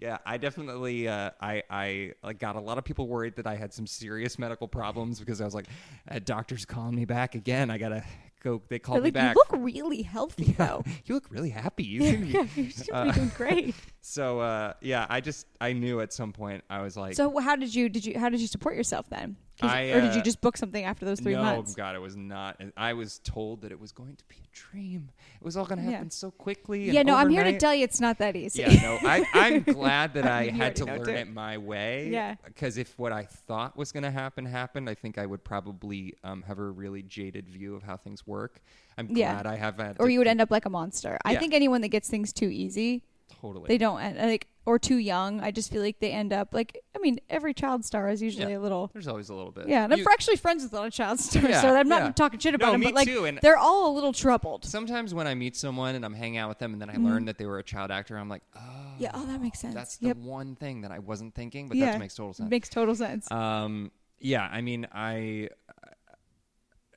[SPEAKER 2] Yeah, I definitely uh, I I like got a lot of people worried that I had some serious medical problems because I was like, uh, doctors calling me back again. I gotta go. They called
[SPEAKER 1] They're
[SPEAKER 2] me
[SPEAKER 1] like,
[SPEAKER 2] back.
[SPEAKER 1] you look really healthy (laughs) though.
[SPEAKER 2] you look really happy. (laughs) You
[SPEAKER 1] yeah,
[SPEAKER 2] be-
[SPEAKER 1] you seem to
[SPEAKER 2] uh,
[SPEAKER 1] be doing great. (laughs)
[SPEAKER 2] so uh, yeah, I just I knew at some point I was like,
[SPEAKER 1] So how did you did you how did you support yourself then?
[SPEAKER 2] I,
[SPEAKER 1] or did you
[SPEAKER 2] uh,
[SPEAKER 1] just book something after those three
[SPEAKER 2] no,
[SPEAKER 1] months?
[SPEAKER 2] No, God, it was not. I was told that it was going to be a dream. It was all going to
[SPEAKER 1] Yeah.
[SPEAKER 2] happen so quickly. and
[SPEAKER 1] Yeah, no, I'm here to tell you it's not that easy.
[SPEAKER 2] Yeah, no, I, (laughs) I'm glad that I had to learn
[SPEAKER 1] too.
[SPEAKER 2] it my way.
[SPEAKER 1] Yeah.
[SPEAKER 2] Because if what I thought was going to happen happened, I think I would probably um, have a really jaded view of how things work. I'm
[SPEAKER 1] Yeah.
[SPEAKER 2] glad I have had.
[SPEAKER 1] or you would end up like a monster. I think anyone that gets things too easy,
[SPEAKER 2] totally.
[SPEAKER 1] they don't end, like or too young. I just feel like they end up like I mean, every child star is usually
[SPEAKER 2] Yeah.
[SPEAKER 1] a little
[SPEAKER 2] There's always a little bit.
[SPEAKER 1] Yeah, and I'm actually friends with a lot of child (laughs) stars,
[SPEAKER 2] Yeah,
[SPEAKER 1] so I'm not
[SPEAKER 2] yeah.
[SPEAKER 1] talking shit about
[SPEAKER 2] No,
[SPEAKER 1] them, but like
[SPEAKER 2] too,
[SPEAKER 1] they're all a little troubled.
[SPEAKER 2] Sometimes when I meet someone and I'm hanging out with them, and then I
[SPEAKER 1] Mm-hmm.
[SPEAKER 2] learn that they were a child actor, I'm like, oh,
[SPEAKER 1] Yeah, oh, that makes sense.
[SPEAKER 2] That's the
[SPEAKER 1] Yep.
[SPEAKER 2] one thing that I wasn't thinking, but
[SPEAKER 1] yeah,
[SPEAKER 2] that makes total sense.
[SPEAKER 1] Makes total sense.
[SPEAKER 2] Um, yeah, I mean, I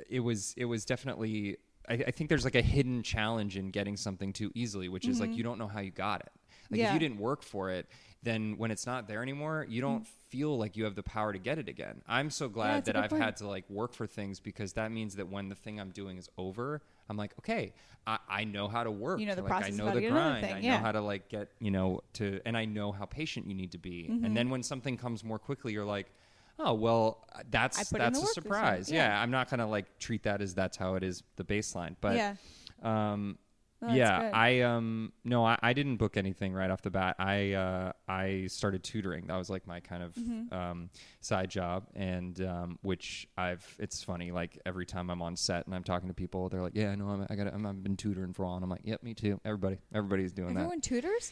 [SPEAKER 2] it was it was definitely. I, I think there's like a hidden challenge in getting something too easily, which is like you don't know how you got it. Like if
[SPEAKER 1] Mm-hmm.
[SPEAKER 2] You didn't work for it, then when it's not there anymore, you don't feel like you have the power to get it again. I'm so glad
[SPEAKER 1] a
[SPEAKER 2] that I've
[SPEAKER 1] point.
[SPEAKER 2] had to like work for things because that means that when the thing I'm doing is over, I'm like, okay, I, I know how to work.
[SPEAKER 1] You know the
[SPEAKER 2] like,
[SPEAKER 1] process
[SPEAKER 2] I know the grind.
[SPEAKER 1] thing,
[SPEAKER 2] I
[SPEAKER 1] yeah.
[SPEAKER 2] know how to like get you know to, and I know how patient you need to be.
[SPEAKER 1] Mm-hmm.
[SPEAKER 2] And then when something comes more quickly, you're like, oh well, that's that's a
[SPEAKER 1] work this time.
[SPEAKER 2] surprise.
[SPEAKER 1] Yeah.
[SPEAKER 2] Yeah. I'm not gonna like treat that as that's how it is the baseline. But
[SPEAKER 1] yeah,
[SPEAKER 2] um,
[SPEAKER 1] Oh,
[SPEAKER 2] yeah,
[SPEAKER 1] good.
[SPEAKER 2] I um no, I, I didn't book anything right off the bat. I uh, I started tutoring. That was like my kind of
[SPEAKER 1] Mm-hmm.
[SPEAKER 2] um, side job, and um, which I've. It's funny. Like every time I'm on set and I'm talking to people, they're like, "Yeah, no, I'm, I got. I've been tutoring for a while." And I'm like, "Yep, me too. Everybody, everybody's doing that.
[SPEAKER 1] everyone tutors.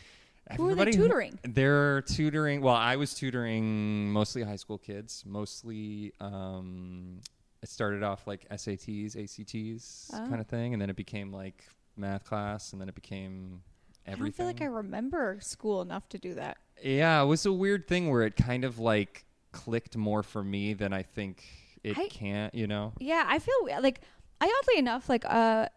[SPEAKER 2] That."
[SPEAKER 1] Who are they tutoring?
[SPEAKER 2] They're tutoring. Well, I was tutoring mostly high school kids. Mostly, um, it started off like SATs, ACTs
[SPEAKER 1] Oh.
[SPEAKER 2] kind of thing, and then it became like math class, and then it became
[SPEAKER 1] I
[SPEAKER 2] everything.
[SPEAKER 1] don't feel like I remember school enough to do that.
[SPEAKER 2] yeah, it was a weird thing where it kind of like clicked more for me than I think it
[SPEAKER 1] I-
[SPEAKER 2] can't. You know?
[SPEAKER 1] Yeah, I feel like I oddly enough like uh,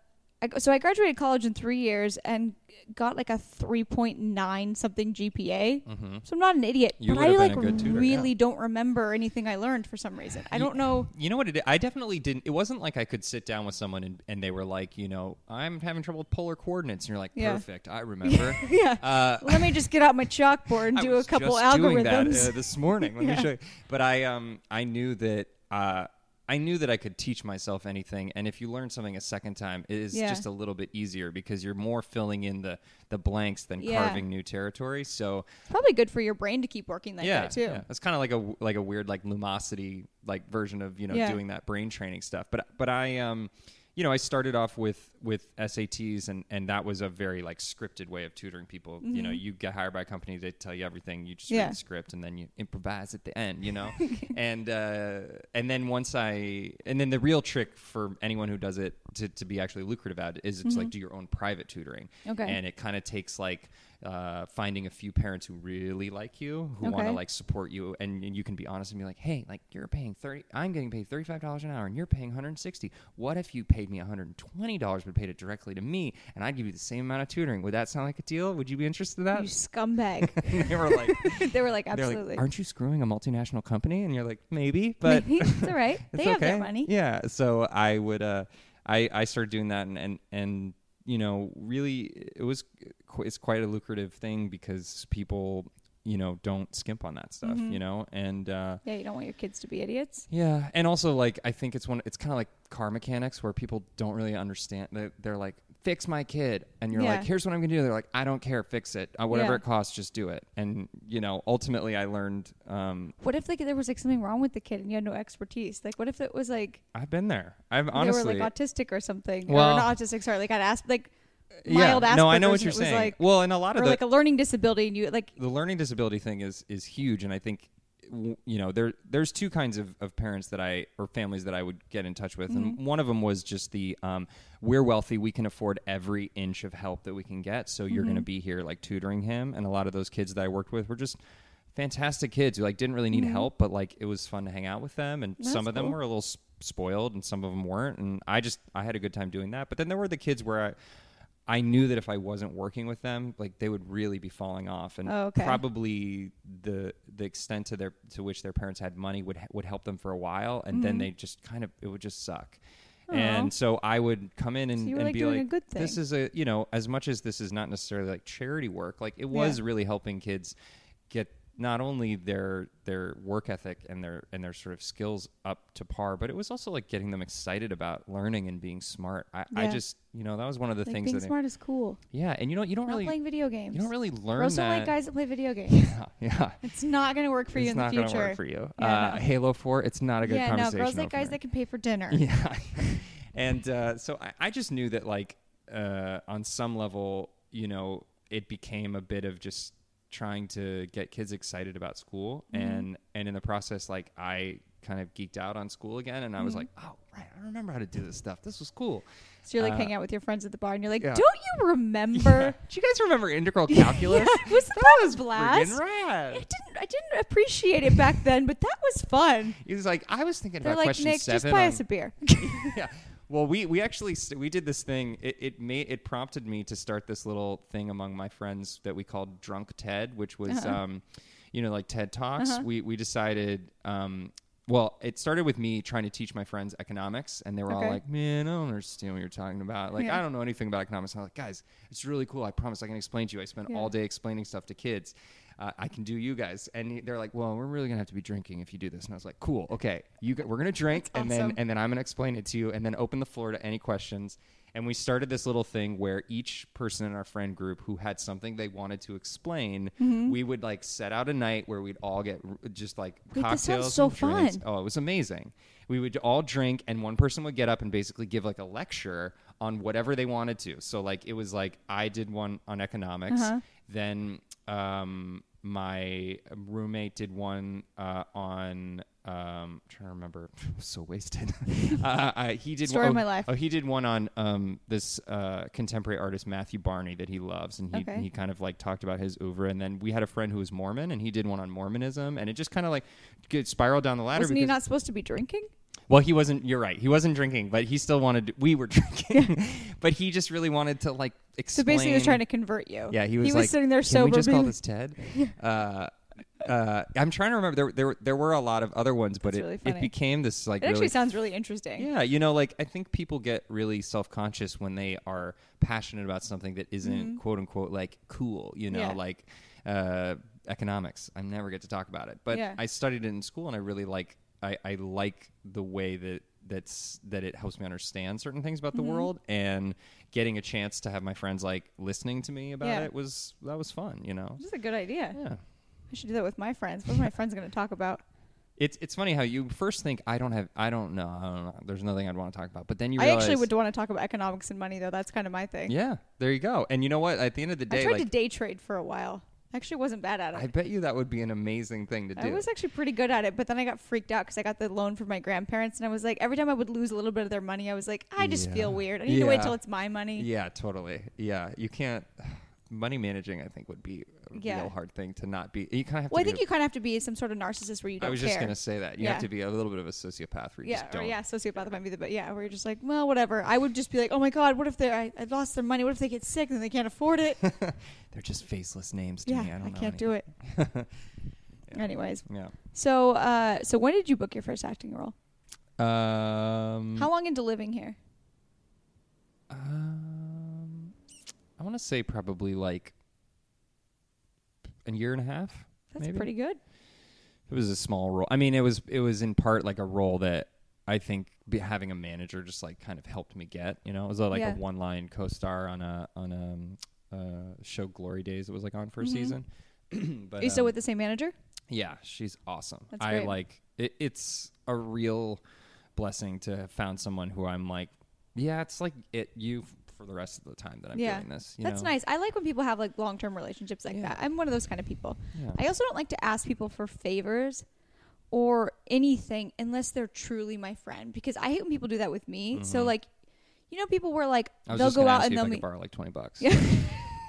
[SPEAKER 1] I, so I graduated college in three years and got like a three point nine something GPA.
[SPEAKER 2] Mm-hmm.
[SPEAKER 1] So I'm not an idiot,
[SPEAKER 2] You
[SPEAKER 1] but I like
[SPEAKER 2] been a good tutor,
[SPEAKER 1] really
[SPEAKER 2] yeah.
[SPEAKER 1] don't remember anything I learned for some reason. I
[SPEAKER 2] You-
[SPEAKER 1] don't know.
[SPEAKER 2] You know what it is? I definitely didn't. It wasn't like I could sit down with someone and, and they were like, you know, I'm having trouble with polar coordinates, and you're like,
[SPEAKER 1] Yeah.
[SPEAKER 2] perfect, I remember. (laughs)
[SPEAKER 1] Yeah.
[SPEAKER 2] Uh, (laughs)
[SPEAKER 1] Let me just get out my chalkboard and do a couple
[SPEAKER 2] just doing that
[SPEAKER 1] algorithms.
[SPEAKER 2] uh, this morning. Let (laughs)
[SPEAKER 1] Yeah.
[SPEAKER 2] me show you. But I um I knew that uh I knew that I could teach myself anything, and if you learn something a second time, it is
[SPEAKER 1] Yeah.
[SPEAKER 2] just a little bit easier because you're more filling in the the blanks than
[SPEAKER 1] Yeah.
[SPEAKER 2] carving new territory. So
[SPEAKER 1] It's probably good for your brain to keep working like
[SPEAKER 2] yeah,
[SPEAKER 1] that too.
[SPEAKER 2] yeah. it's kind of like a like a weird like lumosity like version of you know doing that brain training stuff. But but I um you know I started off with with SATs and and that was a very like scripted way of tutoring people. You know, you get hired by a company, they tell you everything, you just
[SPEAKER 1] Mm-hmm. Yeah.
[SPEAKER 2] read the script and then you improvise at the end. You know, (laughs) and uh, and then once I and then the real trick for anyone who does it to to be actually lucrative at it is it's like do your own private tutoring.
[SPEAKER 1] Mm-hmm. Okay.
[SPEAKER 2] and it kind of takes like uh, finding a few parents who really like you, who want to like support you, and, and you can be honest and be like, hey, like you're paying thirty, I'm getting paid thirty five dollars an hour, and you're paying 160. What if you paid me 120 dollars, but paid it directly to me, and I'd give you the same amount of tutoring? Would that sound like a deal? Would you be interested in that?
[SPEAKER 1] You
[SPEAKER 2] scumbag. (laughs) they were like, (laughs)
[SPEAKER 1] they were like, absolutely.
[SPEAKER 2] like, aren't you screwing a multinational company? And you're like, maybe, but
[SPEAKER 1] Maybe. (laughs) it's all right.
[SPEAKER 2] it's
[SPEAKER 1] they have
[SPEAKER 2] okay.
[SPEAKER 1] their money.
[SPEAKER 2] Yeah. So I would, uh, I, I started doing that and, and, and, you know, really it was, qu- it's quite a lucrative thing because people, you know, don't skimp on that stuff,
[SPEAKER 1] Mm-hmm.
[SPEAKER 2] you know? And, uh,
[SPEAKER 1] Yeah, you don't want your kids to be idiots.
[SPEAKER 2] yeah. And also like, I think it's one, it's kind of like car mechanics where people don't really understand that they're like, fix my kid. And you're
[SPEAKER 1] Yeah.
[SPEAKER 2] like, here's what I'm going to do. They're like, I don't care. Fix it. Uh, whatever
[SPEAKER 1] Yeah.
[SPEAKER 2] it costs, just do it. And, you know, ultimately I learned, um,
[SPEAKER 1] What if like there was like something wrong with the kid and you had no expertise? Like, what if it was like
[SPEAKER 2] I've been there. I've honestly,
[SPEAKER 1] they were like autistic or something,
[SPEAKER 2] Well-
[SPEAKER 1] or not autistic? Sorry, like had asp- like
[SPEAKER 2] yeah,
[SPEAKER 1] mild
[SPEAKER 2] no, I know what you're saying.
[SPEAKER 1] like-
[SPEAKER 2] well, and a lot of the,
[SPEAKER 1] like a learning disability, and you like
[SPEAKER 2] the learning disability thing is is huge and i think you know there there's two kinds of, of parents that i or families that i would get in touch with
[SPEAKER 1] Mm-hmm.
[SPEAKER 2] and one of them was just the um, we're wealthy we can afford every inch of help that we can get so you're
[SPEAKER 1] Mm-hmm.
[SPEAKER 2] going to be here like tutoring him and a lot of those kids that i worked with were just fantastic kids who like didn't really need help but like it was fun to hang out with them and
[SPEAKER 1] Mm-hmm. That's
[SPEAKER 2] some of them
[SPEAKER 1] cool.
[SPEAKER 2] were a little spoiled and some of them weren't and i just i had a good time doing that but then there were the kids where i I knew that if I wasn't working with them, like they would really be falling off, and
[SPEAKER 1] Oh, okay.
[SPEAKER 2] probably the the extent to their to which their parents had money would would help them for a while, and
[SPEAKER 1] Mm-hmm.
[SPEAKER 2] then they just kind of it would just suck. And so I would come in and,
[SPEAKER 1] So
[SPEAKER 2] and
[SPEAKER 1] like,
[SPEAKER 2] be like, "This is a you know as much as this is not necessarily like charity work, like it was
[SPEAKER 1] Yeah.
[SPEAKER 2] really helping kids get not only their their work ethic and their and their sort of skills up to par, but it was also like getting them excited about learning and being smart. I, I just you know that was one of the
[SPEAKER 1] like
[SPEAKER 2] things
[SPEAKER 1] being
[SPEAKER 2] that I-
[SPEAKER 1] smart is cool.
[SPEAKER 2] yeah, and you know you don't
[SPEAKER 1] Not
[SPEAKER 2] really
[SPEAKER 1] playing video games.
[SPEAKER 2] you don't really learn
[SPEAKER 1] Girls
[SPEAKER 2] that.
[SPEAKER 1] don't like guys that play video (laughs) games.
[SPEAKER 2] yeah, yeah.
[SPEAKER 1] it's not going to work for you
[SPEAKER 2] it's
[SPEAKER 1] in the
[SPEAKER 2] not gonna work for you.
[SPEAKER 1] Yeah,
[SPEAKER 2] uh,
[SPEAKER 1] no.
[SPEAKER 2] Halo Four, it's not a good conversation.
[SPEAKER 1] yeah, no, girls like guys that can pay for dinner. (laughs)
[SPEAKER 2] Yeah, and uh, so I, I just knew that like uh, on some level, you know, it became a bit of just trying to get kids excited about school,
[SPEAKER 1] Mm-hmm.
[SPEAKER 2] and and in the process, like I kind of geeked out on school again, and I
[SPEAKER 1] Mm-hmm.
[SPEAKER 2] was like, oh right, I remember how to do this stuff. This was cool.
[SPEAKER 1] So you're like
[SPEAKER 2] Uh,
[SPEAKER 1] hanging out with your friends at the bar, and you're like,
[SPEAKER 2] yeah.
[SPEAKER 1] "Don't you remember?"
[SPEAKER 2] Do you guys remember integral (laughs) calculus?
[SPEAKER 1] Yeah, was that, a blast?
[SPEAKER 2] Rad.
[SPEAKER 1] I didn't. I didn't appreciate it back then, but that was fun.
[SPEAKER 2] He was like, I was thinking
[SPEAKER 1] They're
[SPEAKER 2] about
[SPEAKER 1] like,
[SPEAKER 2] question
[SPEAKER 1] Nick,
[SPEAKER 2] seven.
[SPEAKER 1] just buy
[SPEAKER 2] on-
[SPEAKER 1] us a beer. (laughs)
[SPEAKER 2] yeah. Well, we we actually st- we did this thing. It it made it prompted me to start this little thing among my friends that we called Drunk TED, which was
[SPEAKER 1] Uh-huh.
[SPEAKER 2] um, you know, like TED Talks.
[SPEAKER 1] Uh-huh.
[SPEAKER 2] We we decided um. Well, it started with me trying to teach my friends economics, and they were
[SPEAKER 1] Okay.
[SPEAKER 2] all like, "Man, I don't understand what you're talking about. Like,
[SPEAKER 1] Yeah.
[SPEAKER 2] I don't know anything about economics." And I'm like, "Guys, it's really cool. I promise I can explain to you. I spend
[SPEAKER 1] Yeah.
[SPEAKER 2] all day explaining stuff to kids. Uh, I can do you guys." And they're like, "Well, we're really gonna have to be drinking if you do this." And I was like, "Cool, okay. You g- we're gonna drink,
[SPEAKER 1] That's
[SPEAKER 2] and
[SPEAKER 1] awesome.
[SPEAKER 2] then and then I'm going to explain it to you and then open the floor to any questions. And we started this little thing where each person in our friend group who had something they wanted to explain,
[SPEAKER 1] Mm-hmm.
[SPEAKER 2] we would like set out a night where we'd all get r- just like
[SPEAKER 1] Wait,
[SPEAKER 2] cocktails
[SPEAKER 1] so
[SPEAKER 2] and drinks.
[SPEAKER 1] fun.
[SPEAKER 2] Oh, it was amazing. We would all drink and one person would get up and basically give like a lecture on whatever they wanted to. So like it was like I did one on economics,
[SPEAKER 1] Uh-huh.
[SPEAKER 2] then um my roommate did one uh, on um, I'm trying to remember. (laughs) So wasted. (laughs) uh, uh, he did
[SPEAKER 1] Story
[SPEAKER 2] one,
[SPEAKER 1] of my life.
[SPEAKER 2] Oh, he did one on um, this uh, contemporary artist Matthew Barney that he loves, and he
[SPEAKER 1] Okay.
[SPEAKER 2] he kind of like talked about his oeuvre. And then we had a friend who was Mormon, and he did one on Mormonism, and it just kind of like spiraled down the ladder.
[SPEAKER 1] Wasn't he not supposed to be drinking?
[SPEAKER 2] Well, he wasn't. You're right. He wasn't drinking, but he still wanted. We were (laughs) drinking, but he just really wanted to like explain.
[SPEAKER 1] So basically, he was trying to convert you.
[SPEAKER 2] Yeah, he was.
[SPEAKER 1] He
[SPEAKER 2] like,
[SPEAKER 1] was sitting there
[SPEAKER 2] Can we just call this Ted? (laughs) uh, uh, I'm trying to remember. There, there, there were a lot of other ones, but
[SPEAKER 1] That's
[SPEAKER 2] it,
[SPEAKER 1] really
[SPEAKER 2] it became this like
[SPEAKER 1] It actually
[SPEAKER 2] really
[SPEAKER 1] sounds really interesting.
[SPEAKER 2] yeah, you know, like I think people get really self conscious when they are passionate about something that isn't quote unquote like cool, you know,
[SPEAKER 1] Mm-hmm. Yeah.
[SPEAKER 2] like uh, economics. I never get to talk about it, but
[SPEAKER 1] Yeah.
[SPEAKER 2] I studied it in school and I really like I, I like the way that that's that it helps me understand certain things about the
[SPEAKER 1] Mm-hmm.
[SPEAKER 2] world and getting a chance to have my friends like listening to me about
[SPEAKER 1] Yeah.
[SPEAKER 2] it was that was fun you know
[SPEAKER 1] This is a good idea.
[SPEAKER 2] yeah
[SPEAKER 1] I should do that with my friends. What are my (laughs) friends going to talk about?
[SPEAKER 2] it's it's funny how you first think I don't have I don't know I don't know there's nothing I'd want to talk about but then you
[SPEAKER 1] I actually would want to talk about economics and money, though. That's kind of my thing.
[SPEAKER 2] yeah there you go and you know what at the end of the day, I
[SPEAKER 1] tried
[SPEAKER 2] like
[SPEAKER 1] to day trade for a while. I actually wasn't bad at it.
[SPEAKER 2] I bet you that would be an amazing thing to do
[SPEAKER 1] I was actually pretty good at it, but then I got freaked out because I got the loan from my grandparents, and I was like, every time I would lose a little bit of their money, I was like, I just
[SPEAKER 2] Yeah.
[SPEAKER 1] feel weird. I need to wait
[SPEAKER 2] Yeah.
[SPEAKER 1] till it's my money.
[SPEAKER 2] Yeah, totally. Yeah, you can't. Money managing, I think, would be a
[SPEAKER 1] Yeah.
[SPEAKER 2] real hard thing to not be. You kind of have
[SPEAKER 1] Well, I think
[SPEAKER 2] be
[SPEAKER 1] you kind of have to be some sort of narcissist where you
[SPEAKER 2] I
[SPEAKER 1] don't
[SPEAKER 2] was
[SPEAKER 1] care.
[SPEAKER 2] just gonna say that you
[SPEAKER 1] Yeah.
[SPEAKER 2] have to be a little bit of a sociopath where you
[SPEAKER 1] yeah,
[SPEAKER 2] just
[SPEAKER 1] or
[SPEAKER 2] don't.
[SPEAKER 1] yeah, sociopath might be the but yeah, where you're just like, well, whatever. I would just be like, oh my god, what if they I, I lost their money? What if they get sick and they can't afford it? (laughs)
[SPEAKER 2] They're just faceless names to
[SPEAKER 1] yeah,
[SPEAKER 2] me. I
[SPEAKER 1] I,
[SPEAKER 2] don't know.
[SPEAKER 1] can't do it. (laughs)
[SPEAKER 2] Yeah.
[SPEAKER 1] Anyways,
[SPEAKER 2] Yeah.
[SPEAKER 1] so uh, so when did you book your first acting role?
[SPEAKER 2] Um.
[SPEAKER 1] How long into living here?
[SPEAKER 2] Um, I want to say probably like a year and a half.
[SPEAKER 1] That's
[SPEAKER 2] maybe.
[SPEAKER 1] pretty good.
[SPEAKER 2] It was a small role. I mean, it was it was in part like a role that I think having a manager just like kind of helped me get. You know, it was a, like
[SPEAKER 1] Yeah.
[SPEAKER 2] a one line co-star on a on a um, uh, show Glory Days. It was like on for a
[SPEAKER 1] Mhm.
[SPEAKER 2] season. (clears throat) but
[SPEAKER 1] Are you still
[SPEAKER 2] um,
[SPEAKER 1] with the same manager?
[SPEAKER 2] yeah, she's awesome.
[SPEAKER 1] That's
[SPEAKER 2] I
[SPEAKER 1] great.
[SPEAKER 2] like it, it's a real blessing to have found someone who I'm like, yeah, it's like it you f- for the rest of the time that I'm
[SPEAKER 1] Yeah.
[SPEAKER 2] doing this. You
[SPEAKER 1] That's
[SPEAKER 2] know?
[SPEAKER 1] nice. I like when people have like long term relationships like
[SPEAKER 2] Yeah.
[SPEAKER 1] that. I'm one of those kind of people.
[SPEAKER 2] Yeah.
[SPEAKER 1] I also don't like to ask people for favors or anything unless they're truly my friend because I hate when people do that with me. So
[SPEAKER 2] Mhm.
[SPEAKER 1] like, you know, people were like they'll go out and they'll
[SPEAKER 2] I borrow like twenty bucks.
[SPEAKER 1] Yeah.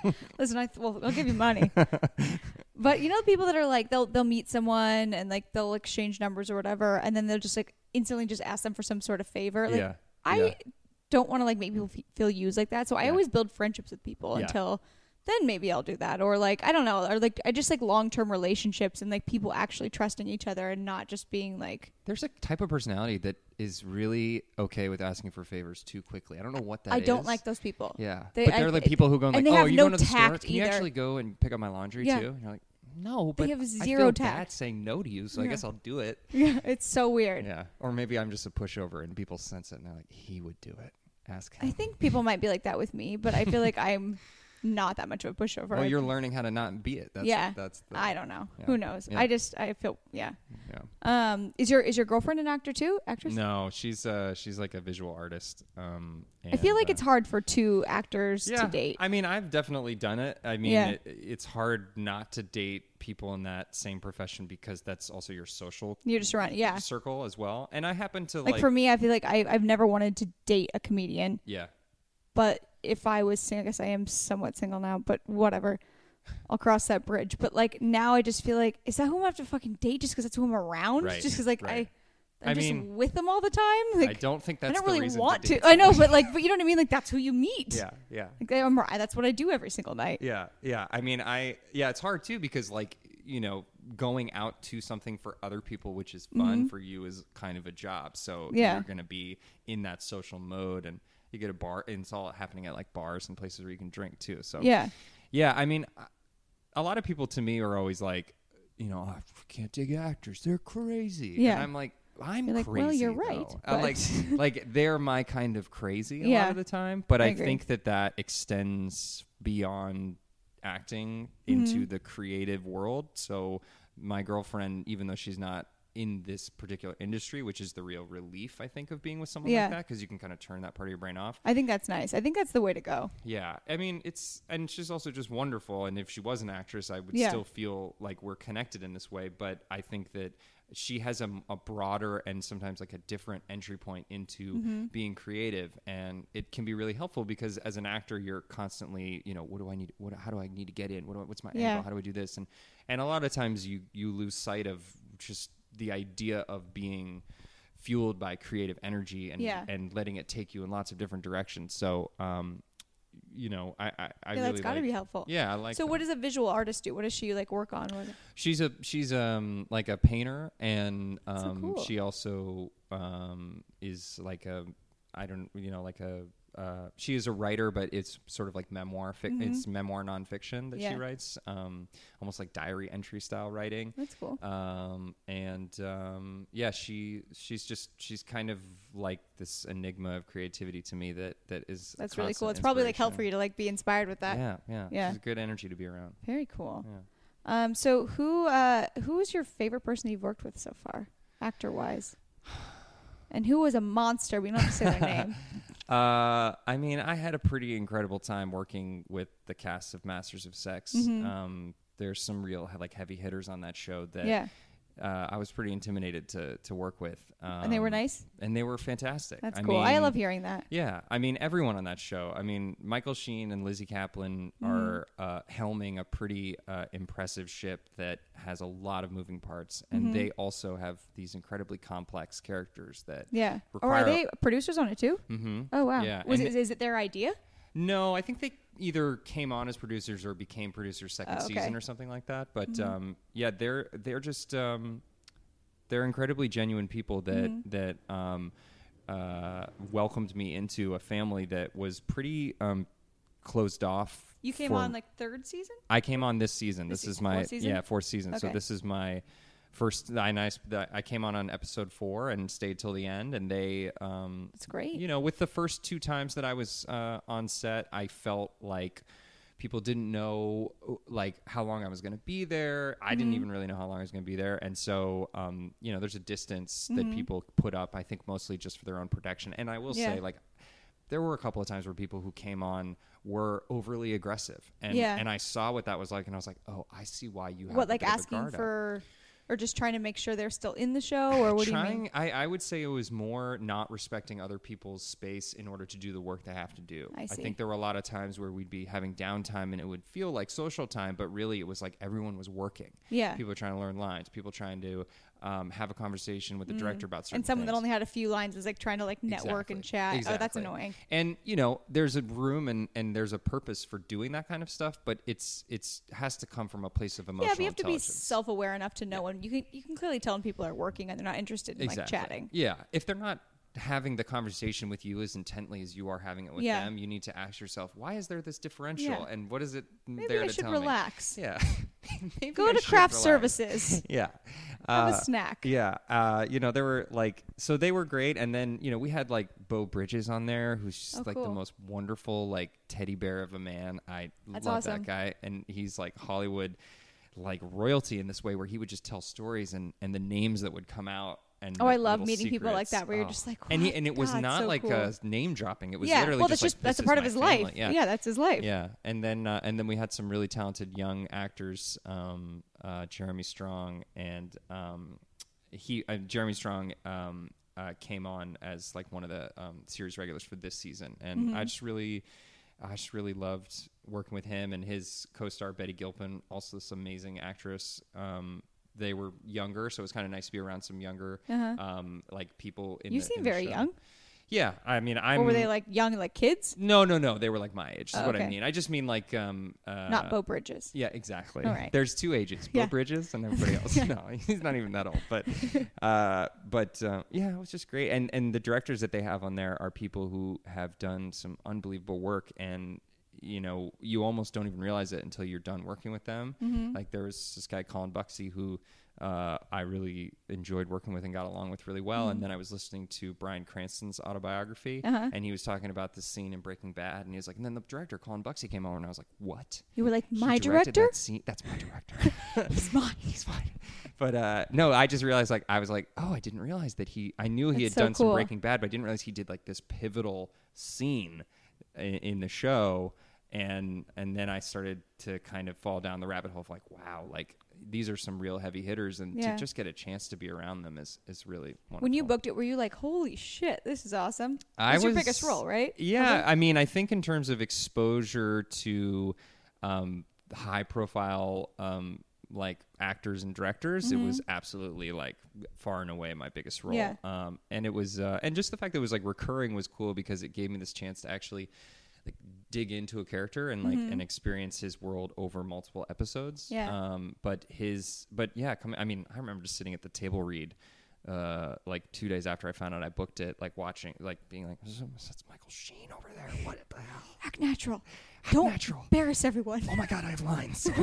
[SPEAKER 1] (laughs) Listen, I well, I'll give you money. (laughs) but you know, people that are like they'll they'll meet someone and like they'll exchange numbers or whatever, and then they'll just like instantly just ask them for some sort of favor. Like
[SPEAKER 2] yeah.
[SPEAKER 1] I
[SPEAKER 2] yeah.
[SPEAKER 1] Don't want to like make people f- feel used like that, so I
[SPEAKER 2] Yeah.
[SPEAKER 1] always build friendships with people
[SPEAKER 2] Yeah.
[SPEAKER 1] until then maybe I'll do that or like I don't know or like I just like long term relationships and like people actually trusting each other and not just being like
[SPEAKER 2] There's a type of personality that is really okay with asking for favors too quickly. I don't know what that is.
[SPEAKER 1] I don't like those people.
[SPEAKER 2] Yeah,
[SPEAKER 1] They-
[SPEAKER 2] but they're like people who go
[SPEAKER 1] and
[SPEAKER 2] like, "Oh,
[SPEAKER 1] have
[SPEAKER 2] you
[SPEAKER 1] no
[SPEAKER 2] going to the store? Can you actually go and pick up my laundry
[SPEAKER 1] Yeah.
[SPEAKER 2] too?" And you're like, "No,
[SPEAKER 1] They
[SPEAKER 2] but
[SPEAKER 1] have
[SPEAKER 2] I
[SPEAKER 1] zero
[SPEAKER 2] feel
[SPEAKER 1] tact.
[SPEAKER 2] bad saying no to you, so I guess I'll do it." (laughs)
[SPEAKER 1] Yeah, it's so weird.
[SPEAKER 2] Yeah, or maybe I'm just a pushover and people sense it and they're like, "He would do it." Ask him.
[SPEAKER 1] I think people might be like that with me, but I feel like I'm not that much of a pushover. (laughs)
[SPEAKER 2] well, you're learning how to not be it. That's,
[SPEAKER 1] Yeah.
[SPEAKER 2] that's the,
[SPEAKER 1] I don't know.
[SPEAKER 2] Yeah.
[SPEAKER 1] Who knows?
[SPEAKER 2] Yeah.
[SPEAKER 1] I just I feel yeah.
[SPEAKER 2] yeah.
[SPEAKER 1] Um, is your is your girlfriend an actor too? Actress?
[SPEAKER 2] No, she's uh she's like a visual artist. Um,
[SPEAKER 1] I feel like
[SPEAKER 2] uh,
[SPEAKER 1] it's hard for two actors
[SPEAKER 2] yeah,
[SPEAKER 1] to date.
[SPEAKER 2] I mean, I've definitely done it. I mean,
[SPEAKER 1] Yeah.
[SPEAKER 2] it, it's hard not to date people in that same profession because that's also your social
[SPEAKER 1] You're just around, yeah.
[SPEAKER 2] circle as well. And I happen to
[SPEAKER 1] Like,
[SPEAKER 2] like,
[SPEAKER 1] for me, I feel like I I've never wanted to date a comedian,
[SPEAKER 2] yeah,
[SPEAKER 1] but if I was single, I guess I am somewhat single now, but whatever. I'll cross that bridge. But like now, I just feel like is that who I have to fucking date just because that's who I'm around?
[SPEAKER 2] Right,
[SPEAKER 1] Just because like
[SPEAKER 2] right.
[SPEAKER 1] I, I'm
[SPEAKER 2] I
[SPEAKER 1] just
[SPEAKER 2] mean,
[SPEAKER 1] with them all the time. Like
[SPEAKER 2] I don't think that's
[SPEAKER 1] I don't really want
[SPEAKER 2] to.
[SPEAKER 1] to. I know, but (laughs) like, but you know what I mean. Like that's who you meet.
[SPEAKER 2] yeah, yeah,
[SPEAKER 1] Like I'm, that's what I do every single night.
[SPEAKER 2] yeah, yeah. I mean, I yeah, it's hard too because like you know, going out to something for other people, which is fun
[SPEAKER 1] Mhm.
[SPEAKER 2] for you, is kind of a job. So
[SPEAKER 1] Yeah.
[SPEAKER 2] you're gonna be in that social mode and. You get a bar, and it's all happening at like bars and places where you can drink too. So
[SPEAKER 1] Yeah.
[SPEAKER 2] Yeah, I mean, a lot of people to me are always like, you know, I can't dig actors; they're crazy.
[SPEAKER 1] Yeah.
[SPEAKER 2] and I'm like, I'm
[SPEAKER 1] like,
[SPEAKER 2] crazy.
[SPEAKER 1] well, you're right.
[SPEAKER 2] I'm like, (laughs) (laughs) like they're my kind of crazy a lot of the time. But
[SPEAKER 1] I
[SPEAKER 2] I, think that that extends beyond acting
[SPEAKER 1] Mm-hmm.
[SPEAKER 2] into the creative world. So my girlfriend, even though she's not in this particular industry, which is the real relief I think of being with someone
[SPEAKER 1] Yeah.
[SPEAKER 2] like that, because you can kind of turn that part of your brain off.
[SPEAKER 1] I think that's nice. I think that's the way to go.
[SPEAKER 2] Yeah, I mean it's and she's also just wonderful. And if she was an actress, I would
[SPEAKER 1] Yeah.
[SPEAKER 2] still feel like we're connected in this way. But I think that she has a, a broader and sometimes like a different entry point into
[SPEAKER 1] Mm-hmm.
[SPEAKER 2] being creative, and it can be really helpful because as an actor, you're constantly, you know, what do I need? What how do I need to get in? What do I, what's my
[SPEAKER 1] Yeah.
[SPEAKER 2] angle? How do I do this? And and a lot of times you you lose sight of just the idea of being fueled by creative energy and
[SPEAKER 1] Yeah.
[SPEAKER 2] and letting it take you in lots of different directions. So, um, you know, I I, I
[SPEAKER 1] yeah,
[SPEAKER 2] really
[SPEAKER 1] that's got to
[SPEAKER 2] like,
[SPEAKER 1] be helpful.
[SPEAKER 2] Yeah, I like.
[SPEAKER 1] so, what does a visual artist do? What does she like work on?
[SPEAKER 2] She's a she's um like a painter and
[SPEAKER 1] So
[SPEAKER 2] um
[SPEAKER 1] cool.
[SPEAKER 2] she also um is like a I don't you know like a uh, she is a writer, but it's sort of like memoir. Fic- It's memoir nonfiction that she
[SPEAKER 1] Mm-hmm.
[SPEAKER 2] Writes, um, almost like diary entry style writing.
[SPEAKER 1] That's cool.
[SPEAKER 2] Um, and um, yeah, she she's just she's kind of like this enigma of creativity to me that that is.
[SPEAKER 1] That's really cool. It's probably like help for you to like be inspired with that.
[SPEAKER 2] Yeah, yeah,
[SPEAKER 1] Yeah.
[SPEAKER 2] She's good energy to be around.
[SPEAKER 1] Very cool.
[SPEAKER 2] Yeah.
[SPEAKER 1] Um, so who uh, who is your favorite person you've worked with so far, actor wise? (sighs) And who was a monster? We don't have to say their (laughs) name.
[SPEAKER 2] Uh, I mean, I had a pretty incredible time working with the cast of Masters of Sex.
[SPEAKER 1] Mhm.
[SPEAKER 2] Um, there's some real like heavy hitters on that show that
[SPEAKER 1] yeah,
[SPEAKER 2] uh, I was pretty intimidated to to work with. Um,
[SPEAKER 1] and they were nice.
[SPEAKER 2] and they were fantastic.
[SPEAKER 1] That's
[SPEAKER 2] I
[SPEAKER 1] cool. I love hearing that.
[SPEAKER 2] Yeah, I mean everyone on that show. I mean Michael Sheen and Lizzy Caplan
[SPEAKER 1] Mm-hmm.
[SPEAKER 2] are uh, helming a pretty uh, impressive ship that has a lot of moving parts, and
[SPEAKER 1] Mm-hmm.
[SPEAKER 2] they also have these incredibly complex characters that.
[SPEAKER 1] Yeah. Or are they producers on it too?
[SPEAKER 2] Mm-hmm.
[SPEAKER 1] Oh wow.
[SPEAKER 2] Yeah,
[SPEAKER 1] Was it, is it their idea?
[SPEAKER 2] No, I think they either came on as producers or became producers second
[SPEAKER 1] Oh, okay.
[SPEAKER 2] season or something like that. But
[SPEAKER 1] Mhm.
[SPEAKER 2] um, yeah, they're they're just um, they're incredibly genuine people that
[SPEAKER 1] Mhm.
[SPEAKER 2] that um, uh, welcomed me into a family that was pretty um, closed off.
[SPEAKER 1] You came on like third season.
[SPEAKER 2] I came on this season.
[SPEAKER 1] This
[SPEAKER 2] This, is my
[SPEAKER 1] fourth season?
[SPEAKER 2] yeah fourth season. So this is my first. I nice. I came on on episode four and stayed till the end. And they um,
[SPEAKER 1] That's great.
[SPEAKER 2] you know, with the first two times that I was uh, on set, I felt like people didn't know like how long I was going to be there. I didn't
[SPEAKER 1] Mhm.
[SPEAKER 2] even really know how long I was going to be there, and so um, you know, there's a distance
[SPEAKER 1] Mhm.
[SPEAKER 2] that people put up. I think mostly just for their own protection. And I will
[SPEAKER 1] Yeah.
[SPEAKER 2] say, like. There were a couple of times where people who came on were overly aggressive, and
[SPEAKER 1] Yeah.
[SPEAKER 2] and I saw what that was like, and I was like, oh, I see why you have
[SPEAKER 1] what like
[SPEAKER 2] bit of a
[SPEAKER 1] asking for, or just trying to make sure they're still in the show, or what do you mean?
[SPEAKER 2] I, I would say it was more not respecting other people's space in order to do the work they have to do.
[SPEAKER 1] I see.
[SPEAKER 2] I think there were a lot of times where we'd be having downtime and it would feel like social time, but really it was like everyone was working.
[SPEAKER 1] Yeah.
[SPEAKER 2] People trying to learn lines, people trying to um, have a conversation with the director about certain
[SPEAKER 1] Mm. And someone that only had a few lines is like trying to like network and chat.
[SPEAKER 2] Exactly.
[SPEAKER 1] Oh, that's annoying.
[SPEAKER 2] And you know, there's a room and, and there's a purpose for doing that kind of stuff, but it's it's has to come from a place of emotional
[SPEAKER 1] yeah, but you have to be self-aware enough to know when you can you can clearly tell when people are working and they're not interested in like chatting.
[SPEAKER 2] Yeah, if they're not having the conversation with you as intently as you are having it with
[SPEAKER 1] Yeah.
[SPEAKER 2] them, you need to ask yourself, why is there this differential,
[SPEAKER 1] Yeah.
[SPEAKER 2] and what is it
[SPEAKER 1] Maybe
[SPEAKER 2] there
[SPEAKER 1] I
[SPEAKER 2] to
[SPEAKER 1] should
[SPEAKER 2] tell
[SPEAKER 1] relax.
[SPEAKER 2] me? Yeah, (laughs) Maybe
[SPEAKER 1] Go
[SPEAKER 2] I
[SPEAKER 1] to craft
[SPEAKER 2] relax.
[SPEAKER 1] services. (laughs)
[SPEAKER 2] Yeah,
[SPEAKER 1] Have
[SPEAKER 2] Uh,
[SPEAKER 1] a snack.
[SPEAKER 2] Yeah, uh, you know, there were like, so they were great, and then you know we had like Beau Bridges on there, who's just
[SPEAKER 1] Oh,
[SPEAKER 2] like
[SPEAKER 1] cool.
[SPEAKER 2] the most wonderful like teddy bear of a man. I
[SPEAKER 1] That's
[SPEAKER 2] love
[SPEAKER 1] awesome.
[SPEAKER 2] that guy, and he's like Hollywood like royalty in this way, where he would just tell stories and and the names that would come out. And
[SPEAKER 1] Oh, I love meeting people like that, where you're
[SPEAKER 2] Oh.
[SPEAKER 1] just like,
[SPEAKER 2] and he and it was
[SPEAKER 1] God,
[SPEAKER 2] not
[SPEAKER 1] so
[SPEAKER 2] like
[SPEAKER 1] cool."
[SPEAKER 2] a name dropping. It was
[SPEAKER 1] yeah,
[SPEAKER 2] literally
[SPEAKER 1] well,
[SPEAKER 2] just
[SPEAKER 1] that's just
[SPEAKER 2] like,
[SPEAKER 1] that's a part of his
[SPEAKER 2] family."
[SPEAKER 1] life.
[SPEAKER 2] Yeah,
[SPEAKER 1] yeah, that's his life.
[SPEAKER 2] yeah, and then uh, and then we had some really talented young actors, um, uh, Jeremy Strong and um, he uh, Jeremy Strong um, uh, came on as like one of the um, series regulars for this season, and
[SPEAKER 1] Mm-hmm.
[SPEAKER 2] I just really, I just really loved working with him and his co-star Betty Gilpin, also this amazing actress. Um, they were younger, so it was kind of nice to be around some younger,
[SPEAKER 1] Uh-huh.
[SPEAKER 2] um, like people. In
[SPEAKER 1] You
[SPEAKER 2] the,
[SPEAKER 1] seem very
[SPEAKER 2] show.
[SPEAKER 1] young.
[SPEAKER 2] Yeah, I mean, I'm.
[SPEAKER 1] or were they like young, like kids?
[SPEAKER 2] No, no, no. They were like my age. Is
[SPEAKER 1] Oh,
[SPEAKER 2] what I mean. I just mean like um. Uh,
[SPEAKER 1] Not Beau Bridges.
[SPEAKER 2] Yeah, exactly.
[SPEAKER 1] All right.
[SPEAKER 2] There's two ages,
[SPEAKER 1] Yeah.
[SPEAKER 2] Beau Bridges and (laughs) everybody else. No, he's not even that old. But, (laughs) uh, but uh, yeah, it was just great. And and the directors that they have on there are people who have done some unbelievable work, and you know, you almost don't even realize it until you're done working with them.
[SPEAKER 1] Mm-hmm.
[SPEAKER 2] Like there was this guy Colin Bucksey who. Uh, I really enjoyed working with and got along with really well. And then I was listening to Bryan Cranston's autobiography,
[SPEAKER 1] Mm-hmm. Uh-huh.
[SPEAKER 2] and he was talking about this scene in Breaking Bad, and he was like, and then the director Colin Bucksey came over, and I was like, what?
[SPEAKER 1] You were like my director.
[SPEAKER 2] That scene? That's my director. (laughs)
[SPEAKER 1] He's mine. (laughs)
[SPEAKER 2] He's fine. But uh, no, I just realized like I was like, oh, I didn't realize that he. I knew he
[SPEAKER 1] That's
[SPEAKER 2] had
[SPEAKER 1] so
[SPEAKER 2] done some. Breaking Bad, but I didn't realize he did like this pivotal scene in, in the show. And and then I started to kind of fall down the rabbit hole of like, wow, like these are some real heavy hitters, and
[SPEAKER 1] Yeah.
[SPEAKER 2] to just get a chance to be around them is is really wonderful.
[SPEAKER 1] When you booked it, were you like, "Holy shit, this is awesome"?
[SPEAKER 2] I
[SPEAKER 1] It's your
[SPEAKER 2] was-
[SPEAKER 1] biggest role, right?
[SPEAKER 2] Yeah,
[SPEAKER 1] Was?
[SPEAKER 2] I mean, I think in terms of exposure to um, high profile um, like actors and directors, it was absolutely like far and away my biggest role.
[SPEAKER 1] Mm-hmm. Yeah.
[SPEAKER 2] Um, and it was, uh, and just the fact that it was like recurring was cool because it gave me this chance to actually like dig into a character and like and experience his world over multiple episodes.
[SPEAKER 1] Mm-hmm. Yeah.
[SPEAKER 2] Um, but his, but yeah, come, I mean, I remember just sitting at the table read uh, like two days after I found out I booked it, like watching, like being like, "That's Michael Sheen over there. What the hell?
[SPEAKER 1] Act natural.
[SPEAKER 2] Act
[SPEAKER 1] Don't
[SPEAKER 2] natural.
[SPEAKER 1] embarrass everyone.
[SPEAKER 2] Oh my god, I have lines." (laughs)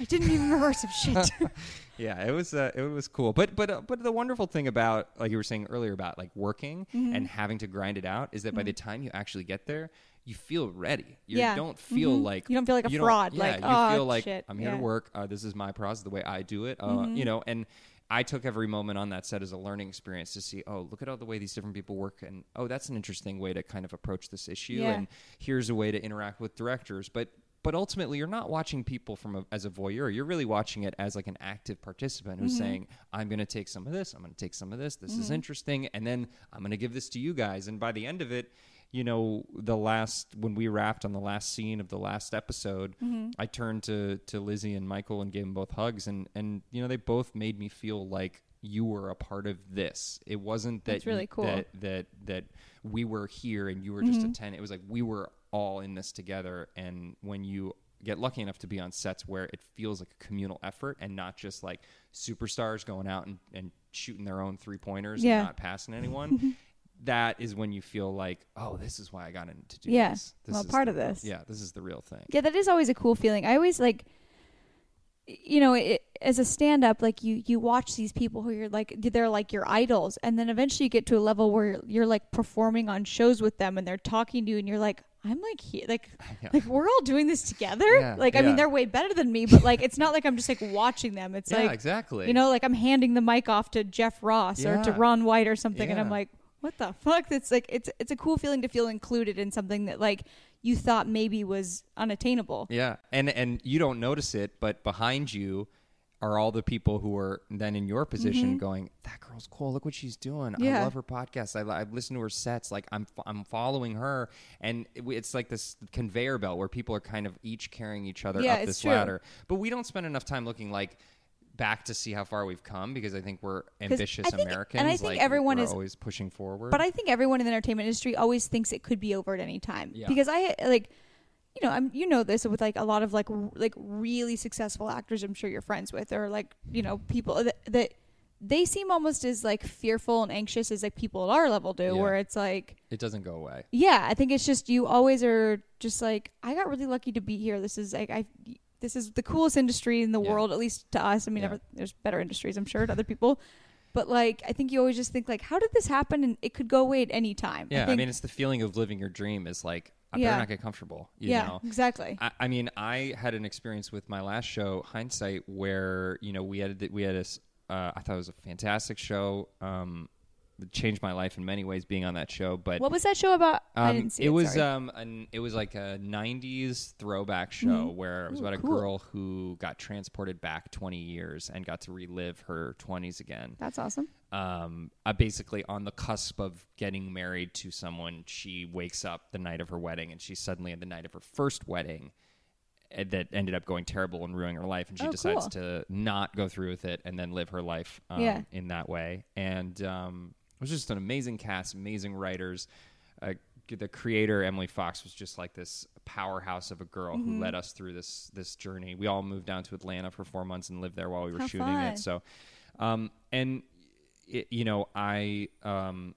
[SPEAKER 1] I didn't even rehearse some shit. (laughs)
[SPEAKER 2] yeah, it was uh, it was cool. But but uh, but the wonderful thing about like you were saying earlier about like working
[SPEAKER 1] Mm-hmm.
[SPEAKER 2] and having to grind it out is that by the time you actually get there, you feel ready. You
[SPEAKER 1] Yeah.
[SPEAKER 2] don't feel
[SPEAKER 1] Mhm.
[SPEAKER 2] like
[SPEAKER 1] You don't feel like a fraud,
[SPEAKER 2] Yeah,
[SPEAKER 1] like,
[SPEAKER 2] you
[SPEAKER 1] "Oh,
[SPEAKER 2] feel like
[SPEAKER 1] shit."
[SPEAKER 2] I'm here
[SPEAKER 1] Yeah. Mm-hmm.
[SPEAKER 2] to work. Uh, this is my process, the way I do it. Uh, You know, and I took every moment on that set as a learning experience to see, oh, look at all the way these different people work, and oh, that's an interesting way to kind of approach this issue,
[SPEAKER 1] Yeah.
[SPEAKER 2] and here's a way to interact with directors. But but ultimately, you're not watching people from a, as a voyeur. You're really watching it as like an active participant who's saying, "I'm going to take some of this. I'm going to take some of this. This is interesting, and then I'm going to give this to you guys." And by the end of it, you know, the last when we wrapped on the last scene of the last episode, mm-hmm. I turned to to Lizzie and Michael and gave them both hugs, and and you know, they both made me feel like you were a part of this. It wasn't that
[SPEAKER 1] That's really
[SPEAKER 2] you-
[SPEAKER 1] cool.
[SPEAKER 2] that that that we were here and you were just mm-hmm. a tenant. It was like we were all in this together. And when you get lucky enough to be on sets where it feels like a communal effort and not just like superstars going out and, and shooting their own three pointers
[SPEAKER 1] Yeah.
[SPEAKER 2] and not passing anyone. (laughs) that is when you feel like, oh, this is why I got into do
[SPEAKER 1] Yeah.
[SPEAKER 2] this. this
[SPEAKER 1] Well,
[SPEAKER 2] is
[SPEAKER 1] part
[SPEAKER 2] the
[SPEAKER 1] of this.
[SPEAKER 2] Yeah, this is the real thing.
[SPEAKER 1] Yeah, that is always a cool feeling. I always like, you know, it, as a stand-up, like you you watch these people who you're like they're like your idols, and then eventually you get to a level where you're like performing on shows with them, and they're talking to you, and you're like, I'm like here, like (laughs)
[SPEAKER 2] Yeah.
[SPEAKER 1] like we're all doing this together.
[SPEAKER 2] Yeah,
[SPEAKER 1] like I
[SPEAKER 2] yeah.
[SPEAKER 1] mean, they're way better than me, but like it's not like I'm just like watching them. It's like
[SPEAKER 2] exactly.
[SPEAKER 1] you know, like I'm handing the mic off to Jeff Ross or to Ron White or something, and I'm like, what the fuck? It's like it's it's a cool feeling to feel included in something that like you thought maybe was unattainable.
[SPEAKER 2] Yeah, and and you don't notice it, but behind you are all the people who are then in your position going, "That girl's cool. Look what she's doing. I
[SPEAKER 1] Mm-hmm.
[SPEAKER 2] Love her podcast. I, li- I listen to her sets. Like I'm I'm following her, and it, it's like this conveyor belt where people are kind of each carrying each other
[SPEAKER 1] Yeah,
[SPEAKER 2] up this
[SPEAKER 1] true.
[SPEAKER 2] ladder. But we don't spend enough time looking like back to see how far we've come because I think we're ambitious
[SPEAKER 1] I think- and
[SPEAKER 2] Americans.
[SPEAKER 1] I think
[SPEAKER 2] like,
[SPEAKER 1] everyone
[SPEAKER 2] we're
[SPEAKER 1] is-
[SPEAKER 2] always pushing forward.
[SPEAKER 1] But I think everyone in the entertainment industry always thinks it could be over at any time
[SPEAKER 2] Yeah.
[SPEAKER 1] because I like. You know, I'm. You know this with like a lot of like r- like really successful actors. I'm sure you're friends with, or like you know people that, that they seem almost as like fearful and anxious as like people at our level do.
[SPEAKER 2] Yeah.
[SPEAKER 1] Where it's like,
[SPEAKER 2] it doesn't go away.
[SPEAKER 1] Yeah, I think it's just you always are just like I got really lucky to be here. This is like I this is the coolest industry in the
[SPEAKER 2] Yeah.
[SPEAKER 1] world, at least to us. I mean,
[SPEAKER 2] Yeah.
[SPEAKER 1] ever, there's better industries, I'm sure, to other people. But like, I think you always just think like, how did this happen? And it could go away at any time.
[SPEAKER 2] Yeah, I,
[SPEAKER 1] think-
[SPEAKER 2] mean, it's the feeling of living your dream is like I
[SPEAKER 1] Yeah.
[SPEAKER 2] better not get comfortable. You
[SPEAKER 1] yeah,
[SPEAKER 2] know?
[SPEAKER 1] exactly.
[SPEAKER 2] I, I mean, I had an experience with my last show, Hindsight, where you know we had we had a uh, I thought it was a fantastic show. Um, changed my life in many ways being on that show. But
[SPEAKER 1] what was that show about? I
[SPEAKER 2] um,
[SPEAKER 1] didn't see
[SPEAKER 2] it
[SPEAKER 1] it.
[SPEAKER 2] was um an, it was like a '90s throwback show where it was
[SPEAKER 1] Ooh,
[SPEAKER 2] about a
[SPEAKER 1] cool.
[SPEAKER 2] girl who got transported back 20 years and got to relive her 20s again
[SPEAKER 1] That's awesome.
[SPEAKER 2] um, uh, basically on the cusp of getting married to someone. She wakes up the night of her wedding, and she's suddenly at the night of her first wedding uh, that ended up going terrible and ruining her life. And she
[SPEAKER 1] Oh,
[SPEAKER 2] decides
[SPEAKER 1] cool.
[SPEAKER 2] to not go through with it and then live her life um,
[SPEAKER 1] Yeah.
[SPEAKER 2] in that way. And um, was just an amazing cast, amazing writers. Uh, the creator Emily Fox was just like this powerhouse of a girl
[SPEAKER 1] Mm-hmm.
[SPEAKER 2] who led us through this this journey. We all moved down to Atlanta for four months and lived there while we were
[SPEAKER 1] How
[SPEAKER 2] shooting
[SPEAKER 1] fun.
[SPEAKER 2] it. So, um, and it, you know, I um,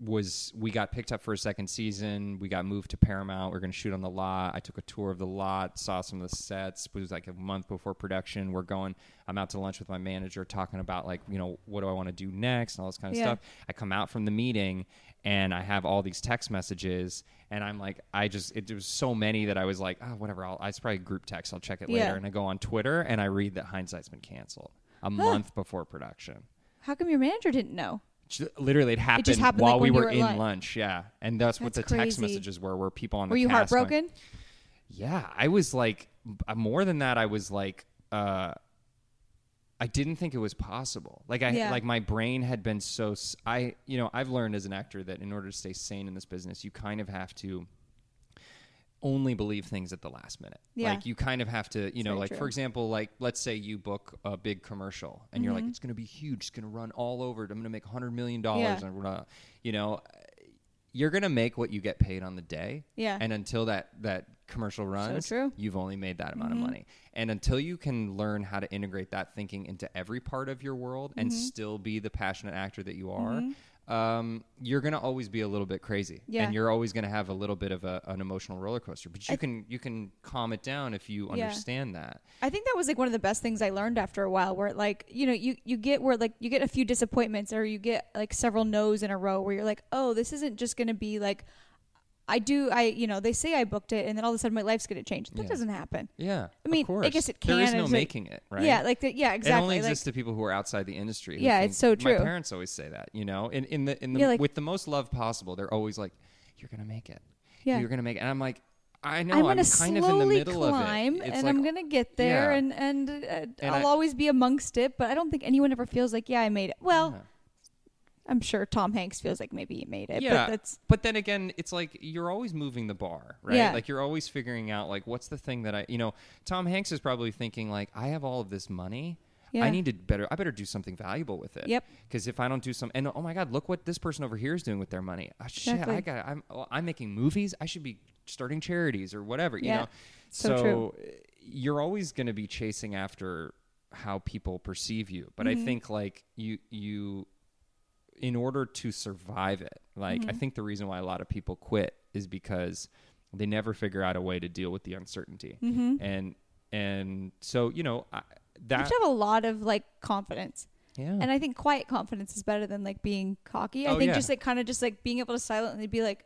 [SPEAKER 2] was we got picked up for a second season. We got moved to Paramount. We are going to shoot on the lot. I took a tour of the lot, saw some of the sets. It was like a month before production. We're going. I'm out to lunch with my manager, talking about like you know what do I want to do next and all this kind of
[SPEAKER 1] Yeah.
[SPEAKER 2] stuff. I come out from the meeting and I have all these text messages, and I'm like, I just it was so many that I was like, oh whatever. I'll it's probably group text. I'll check it later. And I go on Twitter and I read that Hindsight's been canceled a month before production.
[SPEAKER 1] How come your manager didn't know?
[SPEAKER 2] Literally, it happened,
[SPEAKER 1] happened,
[SPEAKER 2] while
[SPEAKER 1] like,
[SPEAKER 2] we were
[SPEAKER 1] were
[SPEAKER 2] in
[SPEAKER 1] lunch.
[SPEAKER 2] lunch. Yeah, and that's, what the
[SPEAKER 1] That's
[SPEAKER 2] text messages were. Were people on
[SPEAKER 1] Were
[SPEAKER 2] the
[SPEAKER 1] you
[SPEAKER 2] cast going-
[SPEAKER 1] heartbroken?
[SPEAKER 2] yeah, I was like, more than that, I was like, uh, I didn't think it was possible. Like I,
[SPEAKER 1] Yeah.
[SPEAKER 2] like my brain had been so. s- I, you know, I've learned as an actor that in order to stay sane in this business, you kind of have to only believe things at the last minute.
[SPEAKER 1] Yeah.
[SPEAKER 2] Like you kind of have to, you know, like
[SPEAKER 1] true.
[SPEAKER 2] for example, like let's say you book a big commercial and you're like,
[SPEAKER 1] Mm-hmm.
[SPEAKER 2] it's going to be huge, it's going to run all over. I'm going to make a hundred million dollars,
[SPEAKER 1] Yeah.
[SPEAKER 2] and we're not, you know, you're gonna make what you get paid on the day.
[SPEAKER 1] Yeah.
[SPEAKER 2] And until that that commercial runs,
[SPEAKER 1] true.
[SPEAKER 2] you've only made that amount
[SPEAKER 1] Mm-hmm.
[SPEAKER 2] of money. And until you can learn how to integrate that thinking into every part of your world and
[SPEAKER 1] Mm-hmm.
[SPEAKER 2] still be the passionate actor that you are, um, you're gonna always be a little bit crazy.
[SPEAKER 1] Yeah.
[SPEAKER 2] And you're always gonna have a little bit of a, an emotional roller coaster. But you can you can calm it down if you
[SPEAKER 1] Yeah.
[SPEAKER 2] understand that.
[SPEAKER 1] I think that was like one of the best things I learned after a while where like, you know, you, you get where like you get a few disappointments or you get like several no's in a row where you're like, oh, this isn't just going to be like, I do, I, you know, they say I booked it and then all of a sudden my life's going to change. That
[SPEAKER 2] Yeah.
[SPEAKER 1] doesn't happen.
[SPEAKER 2] Yeah.
[SPEAKER 1] I mean. I guess it can.
[SPEAKER 2] There is no
[SPEAKER 1] like-
[SPEAKER 2] making it, right?
[SPEAKER 1] Yeah, like the, yeah, exactly.
[SPEAKER 2] It only
[SPEAKER 1] like,
[SPEAKER 2] exists to people who are outside the industry.
[SPEAKER 1] Yeah,
[SPEAKER 2] think-
[SPEAKER 1] it's so true.
[SPEAKER 2] My parents always say that. You know, in in the in the
[SPEAKER 1] Yeah, like-
[SPEAKER 2] with the most love possible, they're always like, "You're gonna make it.
[SPEAKER 1] Yeah.
[SPEAKER 2] You're gonna make it." And I'm like, I know.
[SPEAKER 1] I'm
[SPEAKER 2] I'm, kind of in the middle
[SPEAKER 1] climb,
[SPEAKER 2] of it. It's
[SPEAKER 1] and
[SPEAKER 2] like,
[SPEAKER 1] I'm gonna get there,
[SPEAKER 2] Yeah.
[SPEAKER 1] and and, uh,
[SPEAKER 2] And
[SPEAKER 1] I'll
[SPEAKER 2] I-
[SPEAKER 1] always be amongst it. But I don't think anyone ever feels like, yeah, I made it. Well. I'm sure Tom Hanks feels like maybe he made it.
[SPEAKER 2] yeah,
[SPEAKER 1] but that's
[SPEAKER 2] but then again, it's like you're always moving the bar, right?
[SPEAKER 1] Yeah.
[SPEAKER 2] Like you're always figuring out like what's the thing that I, you know, Tom Hanks is probably thinking like, I have all of this money.
[SPEAKER 1] Yeah.
[SPEAKER 2] I need to better. I better do something valuable with it.
[SPEAKER 1] Yep.
[SPEAKER 2] Because if I don't do some, and oh my God, look what this person over here is doing with their money. Ah, shit,
[SPEAKER 1] Exactly.
[SPEAKER 2] I got. I'm. I'm making movies. I should be starting charities or whatever. You
[SPEAKER 1] Yeah.
[SPEAKER 2] know.
[SPEAKER 1] So true.
[SPEAKER 2] uh, you're always going to be chasing after how people perceive you, but
[SPEAKER 1] Mm-hmm.
[SPEAKER 2] I think like you you in order to survive it like
[SPEAKER 1] Mm-hmm.
[SPEAKER 2] i think the reason why a lot of people quit is because they never figure out a way to deal with the uncertainty
[SPEAKER 1] Mm-hmm.
[SPEAKER 2] and and so you know I,
[SPEAKER 1] you
[SPEAKER 2] that
[SPEAKER 1] have to have a lot of like confidence.
[SPEAKER 2] yeah
[SPEAKER 1] And I think quiet confidence is better than like being cocky. I
[SPEAKER 2] Oh,
[SPEAKER 1] think
[SPEAKER 2] yeah.
[SPEAKER 1] just like kind of just like being able to silently be like,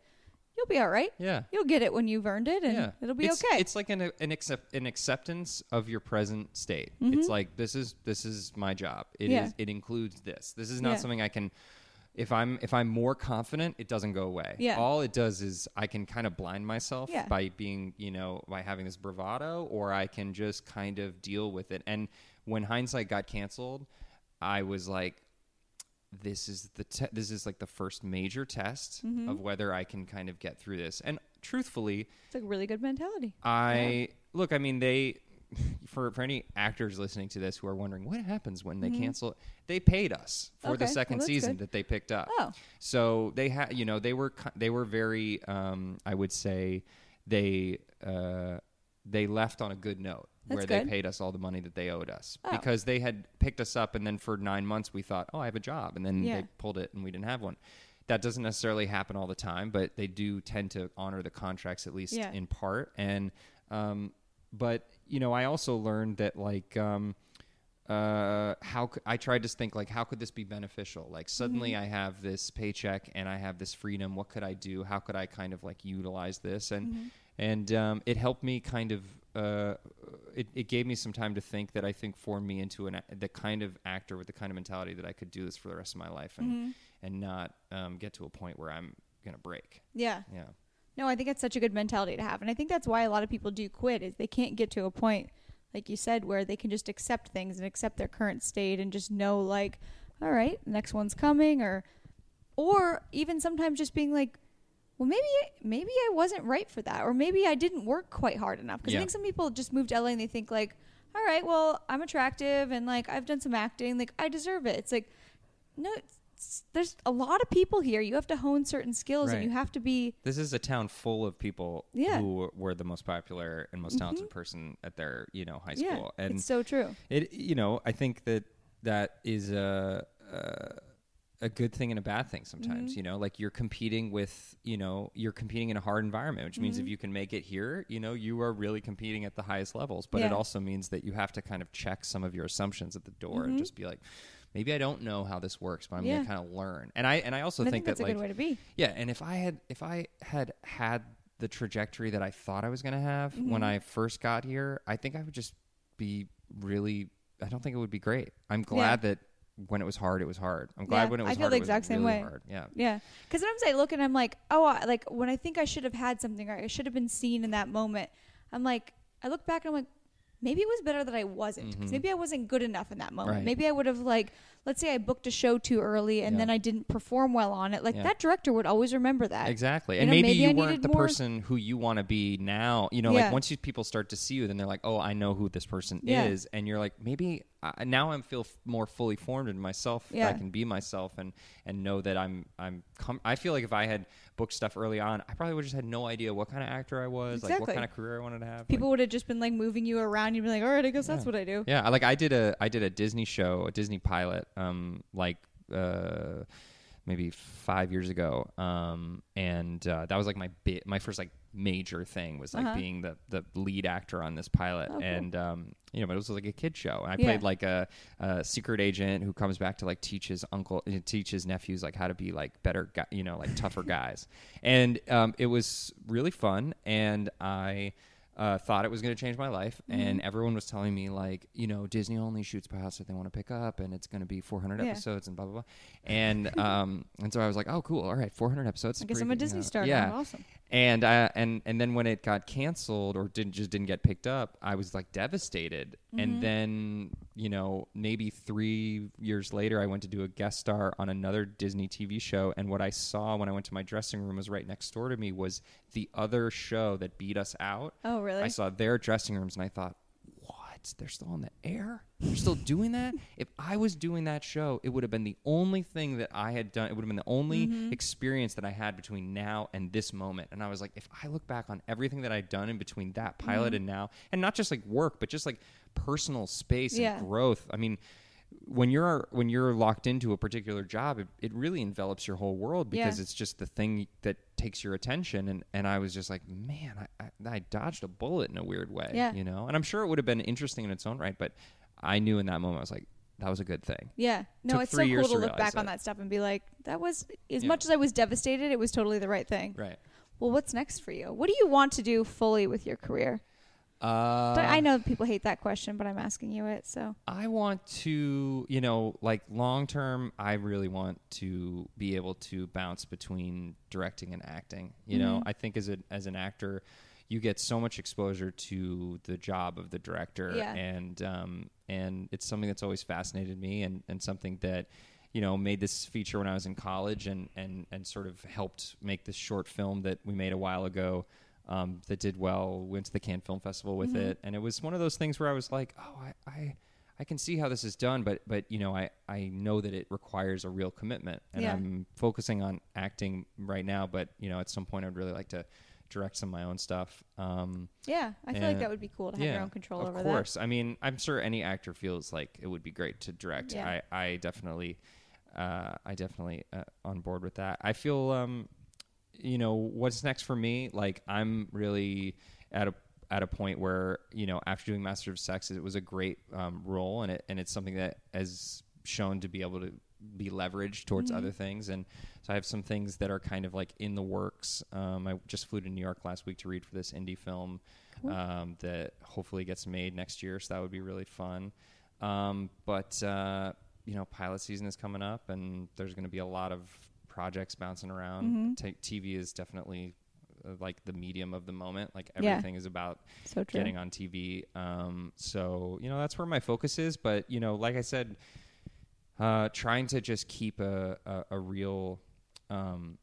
[SPEAKER 1] "You'll be all right.
[SPEAKER 2] yeah
[SPEAKER 1] You'll get it when you've earned it, and
[SPEAKER 2] yeah
[SPEAKER 1] it'll be
[SPEAKER 2] it's,
[SPEAKER 1] okay."
[SPEAKER 2] it's like an an, accept, an acceptance of your present state
[SPEAKER 1] Mhm.
[SPEAKER 2] it's like this is this is my job It is.
[SPEAKER 1] Yeah.
[SPEAKER 2] it includes this this is not something i can if i'm if i'm more confident it doesn't go away
[SPEAKER 1] Yeah.
[SPEAKER 2] all it does is i can kind of blind myself
[SPEAKER 1] Yeah.
[SPEAKER 2] by being you know by having this bravado or i can just kind of deal with it and when hindsight got canceled i was like this is the te- this is like the first major test
[SPEAKER 1] Mm-hmm.
[SPEAKER 2] of whether i can kind of get through this and truthfully
[SPEAKER 1] it's a really good mentality.
[SPEAKER 2] I look. I mean, they for for any actors listening to this who are wondering what happens when they cancel. They paid us for
[SPEAKER 1] Mm-hmm. Okay,
[SPEAKER 2] the second
[SPEAKER 1] that's
[SPEAKER 2] season
[SPEAKER 1] good.
[SPEAKER 2] that they picked up.
[SPEAKER 1] Oh.
[SPEAKER 2] so they had you know they were they were very um, I would say they uh, they left on a good note.
[SPEAKER 1] That's
[SPEAKER 2] where
[SPEAKER 1] good.
[SPEAKER 2] they paid us all the money that they owed us
[SPEAKER 1] Oh.
[SPEAKER 2] because they had picked us up and then for nine months we thought oh I have a job and then
[SPEAKER 1] Yeah.
[SPEAKER 2] they pulled it and we didn't have one that doesn't necessarily happen all the time, but they do tend to honor the contracts at least
[SPEAKER 1] Yeah.
[SPEAKER 2] in part. And um, but you know, I also learned that like um, uh, how c- I tried to think like how could this be beneficial? Like suddenly I have this paycheck and I have this freedom. What could I do? How could I kind of like utilize this? And and um, it helped me kind of. Uh, it, it gave me some time to think that I think formed me into an a- the kind of actor with the kind of mentality that I could do this for the rest of my life and and not um, get to a point where I'm gonna break.
[SPEAKER 1] Yeah.
[SPEAKER 2] Yeah.
[SPEAKER 1] No, I think that's such a good mentality to have. And I think that's why a lot of people do quit is they can't get to a point like you said where they can just accept things and accept their current state and just know like all right, next one's coming or or even sometimes just being like well maybe maybe I wasn't right for that or maybe I didn't work quite hard enough because
[SPEAKER 2] Yeah.
[SPEAKER 1] I think some people just move to LA and they think like all right, well, I'm attractive and like I've done some acting, like I deserve it. It's like no, it's, there's a lot of people here. You have to hone certain skills and you have to be
[SPEAKER 2] This is a town full of people
[SPEAKER 1] Yeah.
[SPEAKER 2] who were the most popular and most talented person at their, you know, high
[SPEAKER 1] yeah,
[SPEAKER 2] school. and
[SPEAKER 1] it's so true.
[SPEAKER 2] it, you know, I think that that is a a, a good thing and a bad thing sometimes.
[SPEAKER 1] Mm-hmm.
[SPEAKER 2] You know, like you're competing with, you know, you're competing in a hard environment, which means
[SPEAKER 1] Mm-hmm.
[SPEAKER 2] if you can make it here, you know, you are really competing at the highest levels. But it also means that you have to kind of check some of your assumptions at the door and
[SPEAKER 1] Mhm.
[SPEAKER 2] just be like. Maybe I don't know how this works, but I'm
[SPEAKER 1] Yeah.
[SPEAKER 2] gonna kind of learn. And I and I also
[SPEAKER 1] And I
[SPEAKER 2] think,
[SPEAKER 1] think that's
[SPEAKER 2] that
[SPEAKER 1] a
[SPEAKER 2] like
[SPEAKER 1] good way to be.
[SPEAKER 2] yeah, and if I had if I had had the trajectory that I thought I was going to have
[SPEAKER 1] Mm-hmm.
[SPEAKER 2] when I first got here, I think I would just be really I don't think it would be great. I'm glad that when it was hard, it was hard. I'm glad
[SPEAKER 1] Yeah,
[SPEAKER 2] when it
[SPEAKER 1] I
[SPEAKER 2] was
[SPEAKER 1] feel
[SPEAKER 2] hard,
[SPEAKER 1] the exact same
[SPEAKER 2] really
[SPEAKER 1] way.
[SPEAKER 2] hard. Yeah.
[SPEAKER 1] Yeah, because sometimes I look and I'm like, oh, I, like when I think I should have had something or I should have been seen in that moment, I'm like, I look back and I'm like, maybe it was better that I wasn't. 'cause
[SPEAKER 2] Mhm.
[SPEAKER 1] maybe I wasn't good enough in that moment.
[SPEAKER 2] Right.
[SPEAKER 1] Maybe I would have like, let's say I booked a show too early and
[SPEAKER 2] Yeah.
[SPEAKER 1] then I didn't perform well on it. Like
[SPEAKER 2] Yeah.
[SPEAKER 1] that director would always remember that.
[SPEAKER 2] Exactly.
[SPEAKER 1] You
[SPEAKER 2] And
[SPEAKER 1] know,
[SPEAKER 2] maybe,
[SPEAKER 1] maybe
[SPEAKER 2] you
[SPEAKER 1] I
[SPEAKER 2] weren't the
[SPEAKER 1] more-
[SPEAKER 2] person who you want to be now. You know,
[SPEAKER 1] Yeah.
[SPEAKER 2] like once you, people start to see you, then they're like, "Oh, I know who this person is." And you're like, "Maybe I, now I'm feel f- more fully formed in myself.
[SPEAKER 1] Yeah.
[SPEAKER 2] I can be myself and and know that I'm I'm. Com- I feel like if I had booked stuff early on, I probably would just had no idea what kind of actor I was, like what kind of career I wanted to have.
[SPEAKER 1] People
[SPEAKER 2] Like,
[SPEAKER 1] would have just been like moving you around. You'd be like, all right, I guess that's what I do.
[SPEAKER 2] yeah, like I did a I did a Disney show, a Disney pilot, um, like uh, maybe five years ago, um, and uh, that was like my bit, my first like major thing was like
[SPEAKER 1] Uh-huh.
[SPEAKER 2] being the the lead actor on this pilot,
[SPEAKER 1] Oh, cool.
[SPEAKER 2] and um, you know, but it was like a kid show. and I
[SPEAKER 1] Yeah.
[SPEAKER 2] played like a, a secret agent who comes back to like teach his uncle, uh, teach his nephews like how to be like better, gu- you know, like tougher (laughs) guys, and um, it was really fun, and I uh, thought it was going to change my life, and
[SPEAKER 1] Mm-hmm.
[SPEAKER 2] everyone was telling me like, you know, Disney only shoots pilots that they want to pick up, and it's going to be 400
[SPEAKER 1] Yeah.
[SPEAKER 2] episodes and blah blah blah, and (laughs) um, and so I was like, oh cool, all right, 400 episodes.
[SPEAKER 1] I guess I'm a
[SPEAKER 2] good, you
[SPEAKER 1] Disney
[SPEAKER 2] know.
[SPEAKER 1] star
[SPEAKER 2] Yeah.
[SPEAKER 1] Awesome.
[SPEAKER 2] And uh, and and then when it got canceled or didn't just didn't get picked up, I was like devastated.
[SPEAKER 1] Mm-hmm.
[SPEAKER 2] And then you know maybe three years later, I went to do a guest star on another Disney TV show, and what I saw when I went to my dressing room was right next door to me was the other show that beat us out.
[SPEAKER 1] Oh, really?
[SPEAKER 2] I saw their dressing rooms, and I thought. What? They're still on the air? They're still doing that? (laughs) If I was doing that show, it would have been the only thing that I had done. It would have been the only
[SPEAKER 1] Mm-hmm.
[SPEAKER 2] experience that I had between now and this moment. And I was like, if I look back on everything that I'd done in between that pilot
[SPEAKER 1] Mm-hmm.
[SPEAKER 2] and now, and not just like work, but just like personal space
[SPEAKER 1] Yeah.
[SPEAKER 2] and growth. I mean, when you're when you're locked into a particular job, it, it really envelops your whole world because
[SPEAKER 1] Yeah.
[SPEAKER 2] it's just the thing that takes your attention. And, and I was just like, man, I, I, I dodged a bullet in a weird way,
[SPEAKER 1] Yeah.
[SPEAKER 2] you know. And I'm sure it would have been interesting in its own right, but I knew in that moment I was like, that was a good thing.
[SPEAKER 1] Yeah. No,
[SPEAKER 2] Took
[SPEAKER 1] it's so cool to
[SPEAKER 2] to
[SPEAKER 1] look back on
[SPEAKER 2] that.
[SPEAKER 1] that stuff and be like, that was, as
[SPEAKER 2] Yeah.
[SPEAKER 1] much as I was devastated, it was totally the right thing.
[SPEAKER 2] Right.
[SPEAKER 1] Well, what's next for you? What do you want to do fully with your career?
[SPEAKER 2] Uh,
[SPEAKER 1] I know people hate that question, but I'm asking you it. So,
[SPEAKER 2] I want to, you know, like long term, I really want to be able to bounce between directing and acting. You know,
[SPEAKER 1] Mhm.
[SPEAKER 2] I think as a as an actor, you get so much exposure to the job of the director,
[SPEAKER 1] Yeah.
[SPEAKER 2] and um, and it's something that's always fascinated me, and and something that. You know, made this feature when I was in college, and and and sort of helped make this short film that we made a while ago um, that did well. Went to the Cannes Film Festival with
[SPEAKER 1] Mhm.
[SPEAKER 2] it, and it was one of those things where I was like, oh, I, I I can see how this is done, but but you know, I I know that it requires a real commitment, and
[SPEAKER 1] Yeah.
[SPEAKER 2] I'm focusing on acting right now. But you know, at some point, I'd really like to direct some of my own stuff. Um,
[SPEAKER 1] yeah, I feel like that would be cool to have
[SPEAKER 2] yeah,
[SPEAKER 1] your own control
[SPEAKER 2] of course. I mean, I'm sure any actor feels like it would be great to direct.
[SPEAKER 1] Yeah.
[SPEAKER 2] I I definitely, uh, I definitely uh, on board with that. I feel, um, you know, what's next for me? Like, I'm really at a at a point where you know, after doing Master of Sex, it was a great um, role, and it and it's something that has shown to be able to be leveraged towards
[SPEAKER 1] Mhm.
[SPEAKER 2] other things and so i have some things that are kind of like in the works um, i just flew to new york last week to read for this indie film
[SPEAKER 1] Cool.
[SPEAKER 2] um, that hopefully gets made next year. So that would be really fun. Um, but uh, you know, pilot season is coming up, and there's going to be a lot of projects bouncing around.
[SPEAKER 1] Mhm.
[SPEAKER 2] Ta TV is definitely uh, like the medium of the moment. Like
[SPEAKER 1] Yeah.
[SPEAKER 2] everything is about
[SPEAKER 1] So true.
[SPEAKER 2] getting on TV. Um, so you know, that's where my focus is. But you know, like I said, uh, trying to just keep a a, a real um,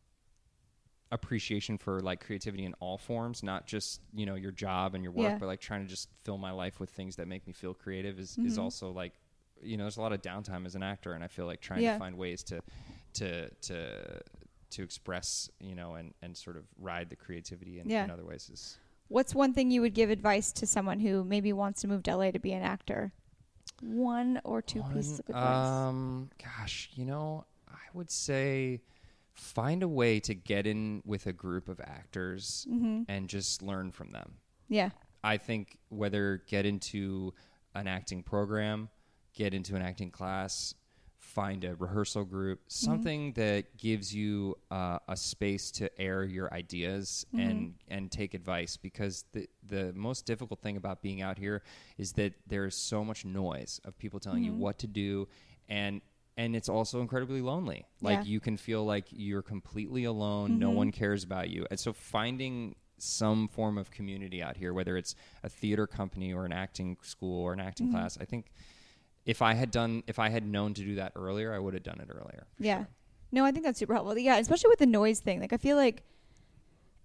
[SPEAKER 2] appreciation for like creativity in all forms, not just you know your job and your work,
[SPEAKER 1] Yeah.
[SPEAKER 2] but like trying to just fill my life with things that make me feel creative is is
[SPEAKER 1] Mhm.
[SPEAKER 2] also like you know there's a lot of downtime as an actor, and I feel like trying
[SPEAKER 1] Yeah.
[SPEAKER 2] to find ways to to to to express you know and and sort of ride the creativity in,
[SPEAKER 1] Yeah.
[SPEAKER 2] in other ways is
[SPEAKER 1] What's one thing you would give advice to someone who maybe wants to move to LA to be an actor? One or two pieces of advice.
[SPEAKER 2] Um, gosh, you know, I would say find a way to get in with a group of actors
[SPEAKER 1] mm-hmm.
[SPEAKER 2] and just learn from them.
[SPEAKER 1] Yeah.
[SPEAKER 2] I think whether get into an acting program, get into an acting class, find a rehearsal group, mm-hmm. something that gives you uh, a space to air your ideas mm-hmm. and and take advice because the the most difficult thing about being out here is that there's so much noise of people telling you mm-hmm. what to do and and it's also incredibly lonely. Like
[SPEAKER 1] Yeah.
[SPEAKER 2] you can feel like you're completely alone, no one cares about you. And so finding some form of community out here, whether it's a theater company or an acting school or an acting class, I think if I had done, if I had known to do that earlier, I would have done it earlier.
[SPEAKER 1] Yeah.
[SPEAKER 2] sure.
[SPEAKER 1] No, I think that's super helpful. Yeah, especially with the noise thing. Like I feel like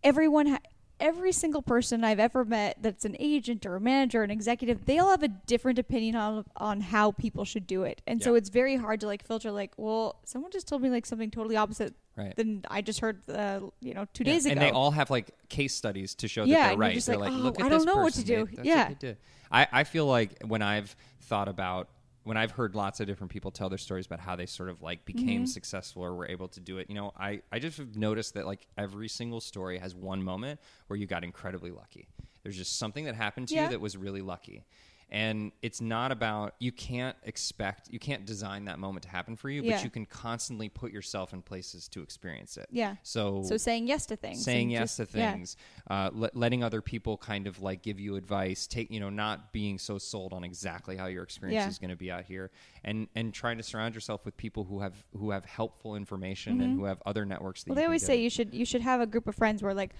[SPEAKER 1] everyone ha- every single person I've ever met that's an agent or a manager, or an executive, they all have a different opinion on on how people should do it. And so it's very hard to like filter like, well, someone just told me like something totally opposite
[SPEAKER 2] Right.
[SPEAKER 1] than I just heard uh, you know, 2
[SPEAKER 2] Yeah,
[SPEAKER 1] days ago.
[SPEAKER 2] And they all have like case studies to show that they're right. they're
[SPEAKER 1] like,
[SPEAKER 2] like,
[SPEAKER 1] "Oh,
[SPEAKER 2] look
[SPEAKER 1] I don't know what to do."
[SPEAKER 2] They-
[SPEAKER 1] Yeah.
[SPEAKER 2] what. I, I feel like when I've thought about when I've heard lots of different people tell their stories about how they sort of like became
[SPEAKER 1] Mm-hmm.
[SPEAKER 2] successful or were able to do it, you know, I, I just have noticed that like every single story has one moment where you got incredibly lucky. There's just something that happened to
[SPEAKER 1] Yeah.
[SPEAKER 2] you that was really lucky. And it's not about you can't expect you can't design that moment to happen for you,
[SPEAKER 1] Yeah.
[SPEAKER 2] but you can constantly put yourself in places to experience it.
[SPEAKER 1] Yeah.
[SPEAKER 2] So
[SPEAKER 1] so saying yes to things.
[SPEAKER 2] saying yes
[SPEAKER 1] just-
[SPEAKER 2] to
[SPEAKER 1] yeah.
[SPEAKER 2] things, uh, le- letting other people kind of like give you advice, take you know, not being so sold on exactly how your experience
[SPEAKER 1] Yeah.
[SPEAKER 2] is going to be out here, and and trying to surround yourself with people who have who have helpful information and who have other networks. That
[SPEAKER 1] Mm-hmm. Well, they always say
[SPEAKER 2] in.
[SPEAKER 1] you should you should have a group of friends where like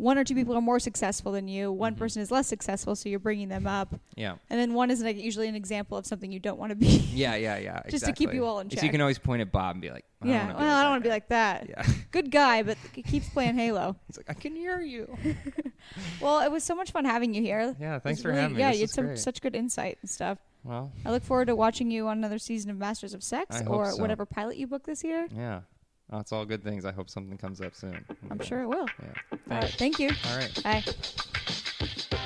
[SPEAKER 1] one or two people are more successful than you, one
[SPEAKER 2] Mm-hmm.
[SPEAKER 1] person is less successful, so you're bringing them up,
[SPEAKER 2] yeah.
[SPEAKER 1] and then one is like usually an example of something you don't want to be.
[SPEAKER 2] Yeah, yeah, yeah. (laughs)
[SPEAKER 1] Just to keep you all in check.
[SPEAKER 2] So you can always point at Bob and be like, I
[SPEAKER 1] yeah, well, I don't want to be like that.
[SPEAKER 2] Yeah, (laughs)
[SPEAKER 1] Good guy, but (laughs) he keeps playing Halo.
[SPEAKER 2] he's like, I can hear you.
[SPEAKER 1] Well, it was so much fun having you here.
[SPEAKER 2] Yeah, thanks for
[SPEAKER 1] really-
[SPEAKER 2] having me.
[SPEAKER 1] Yeah,
[SPEAKER 2] This
[SPEAKER 1] you had some
[SPEAKER 2] great.
[SPEAKER 1] such good insight and stuff.
[SPEAKER 2] Well,
[SPEAKER 1] I look forward to watching you on another season of Masters of Sex
[SPEAKER 2] I
[SPEAKER 1] or
[SPEAKER 2] so.
[SPEAKER 1] whatever pilot you book this year.
[SPEAKER 2] yeah. Oh, it's all good things. I hope something comes up soon.
[SPEAKER 1] I'm sure it will.
[SPEAKER 2] Yeah.
[SPEAKER 1] All right. Thank you.
[SPEAKER 2] All right.
[SPEAKER 1] Bye.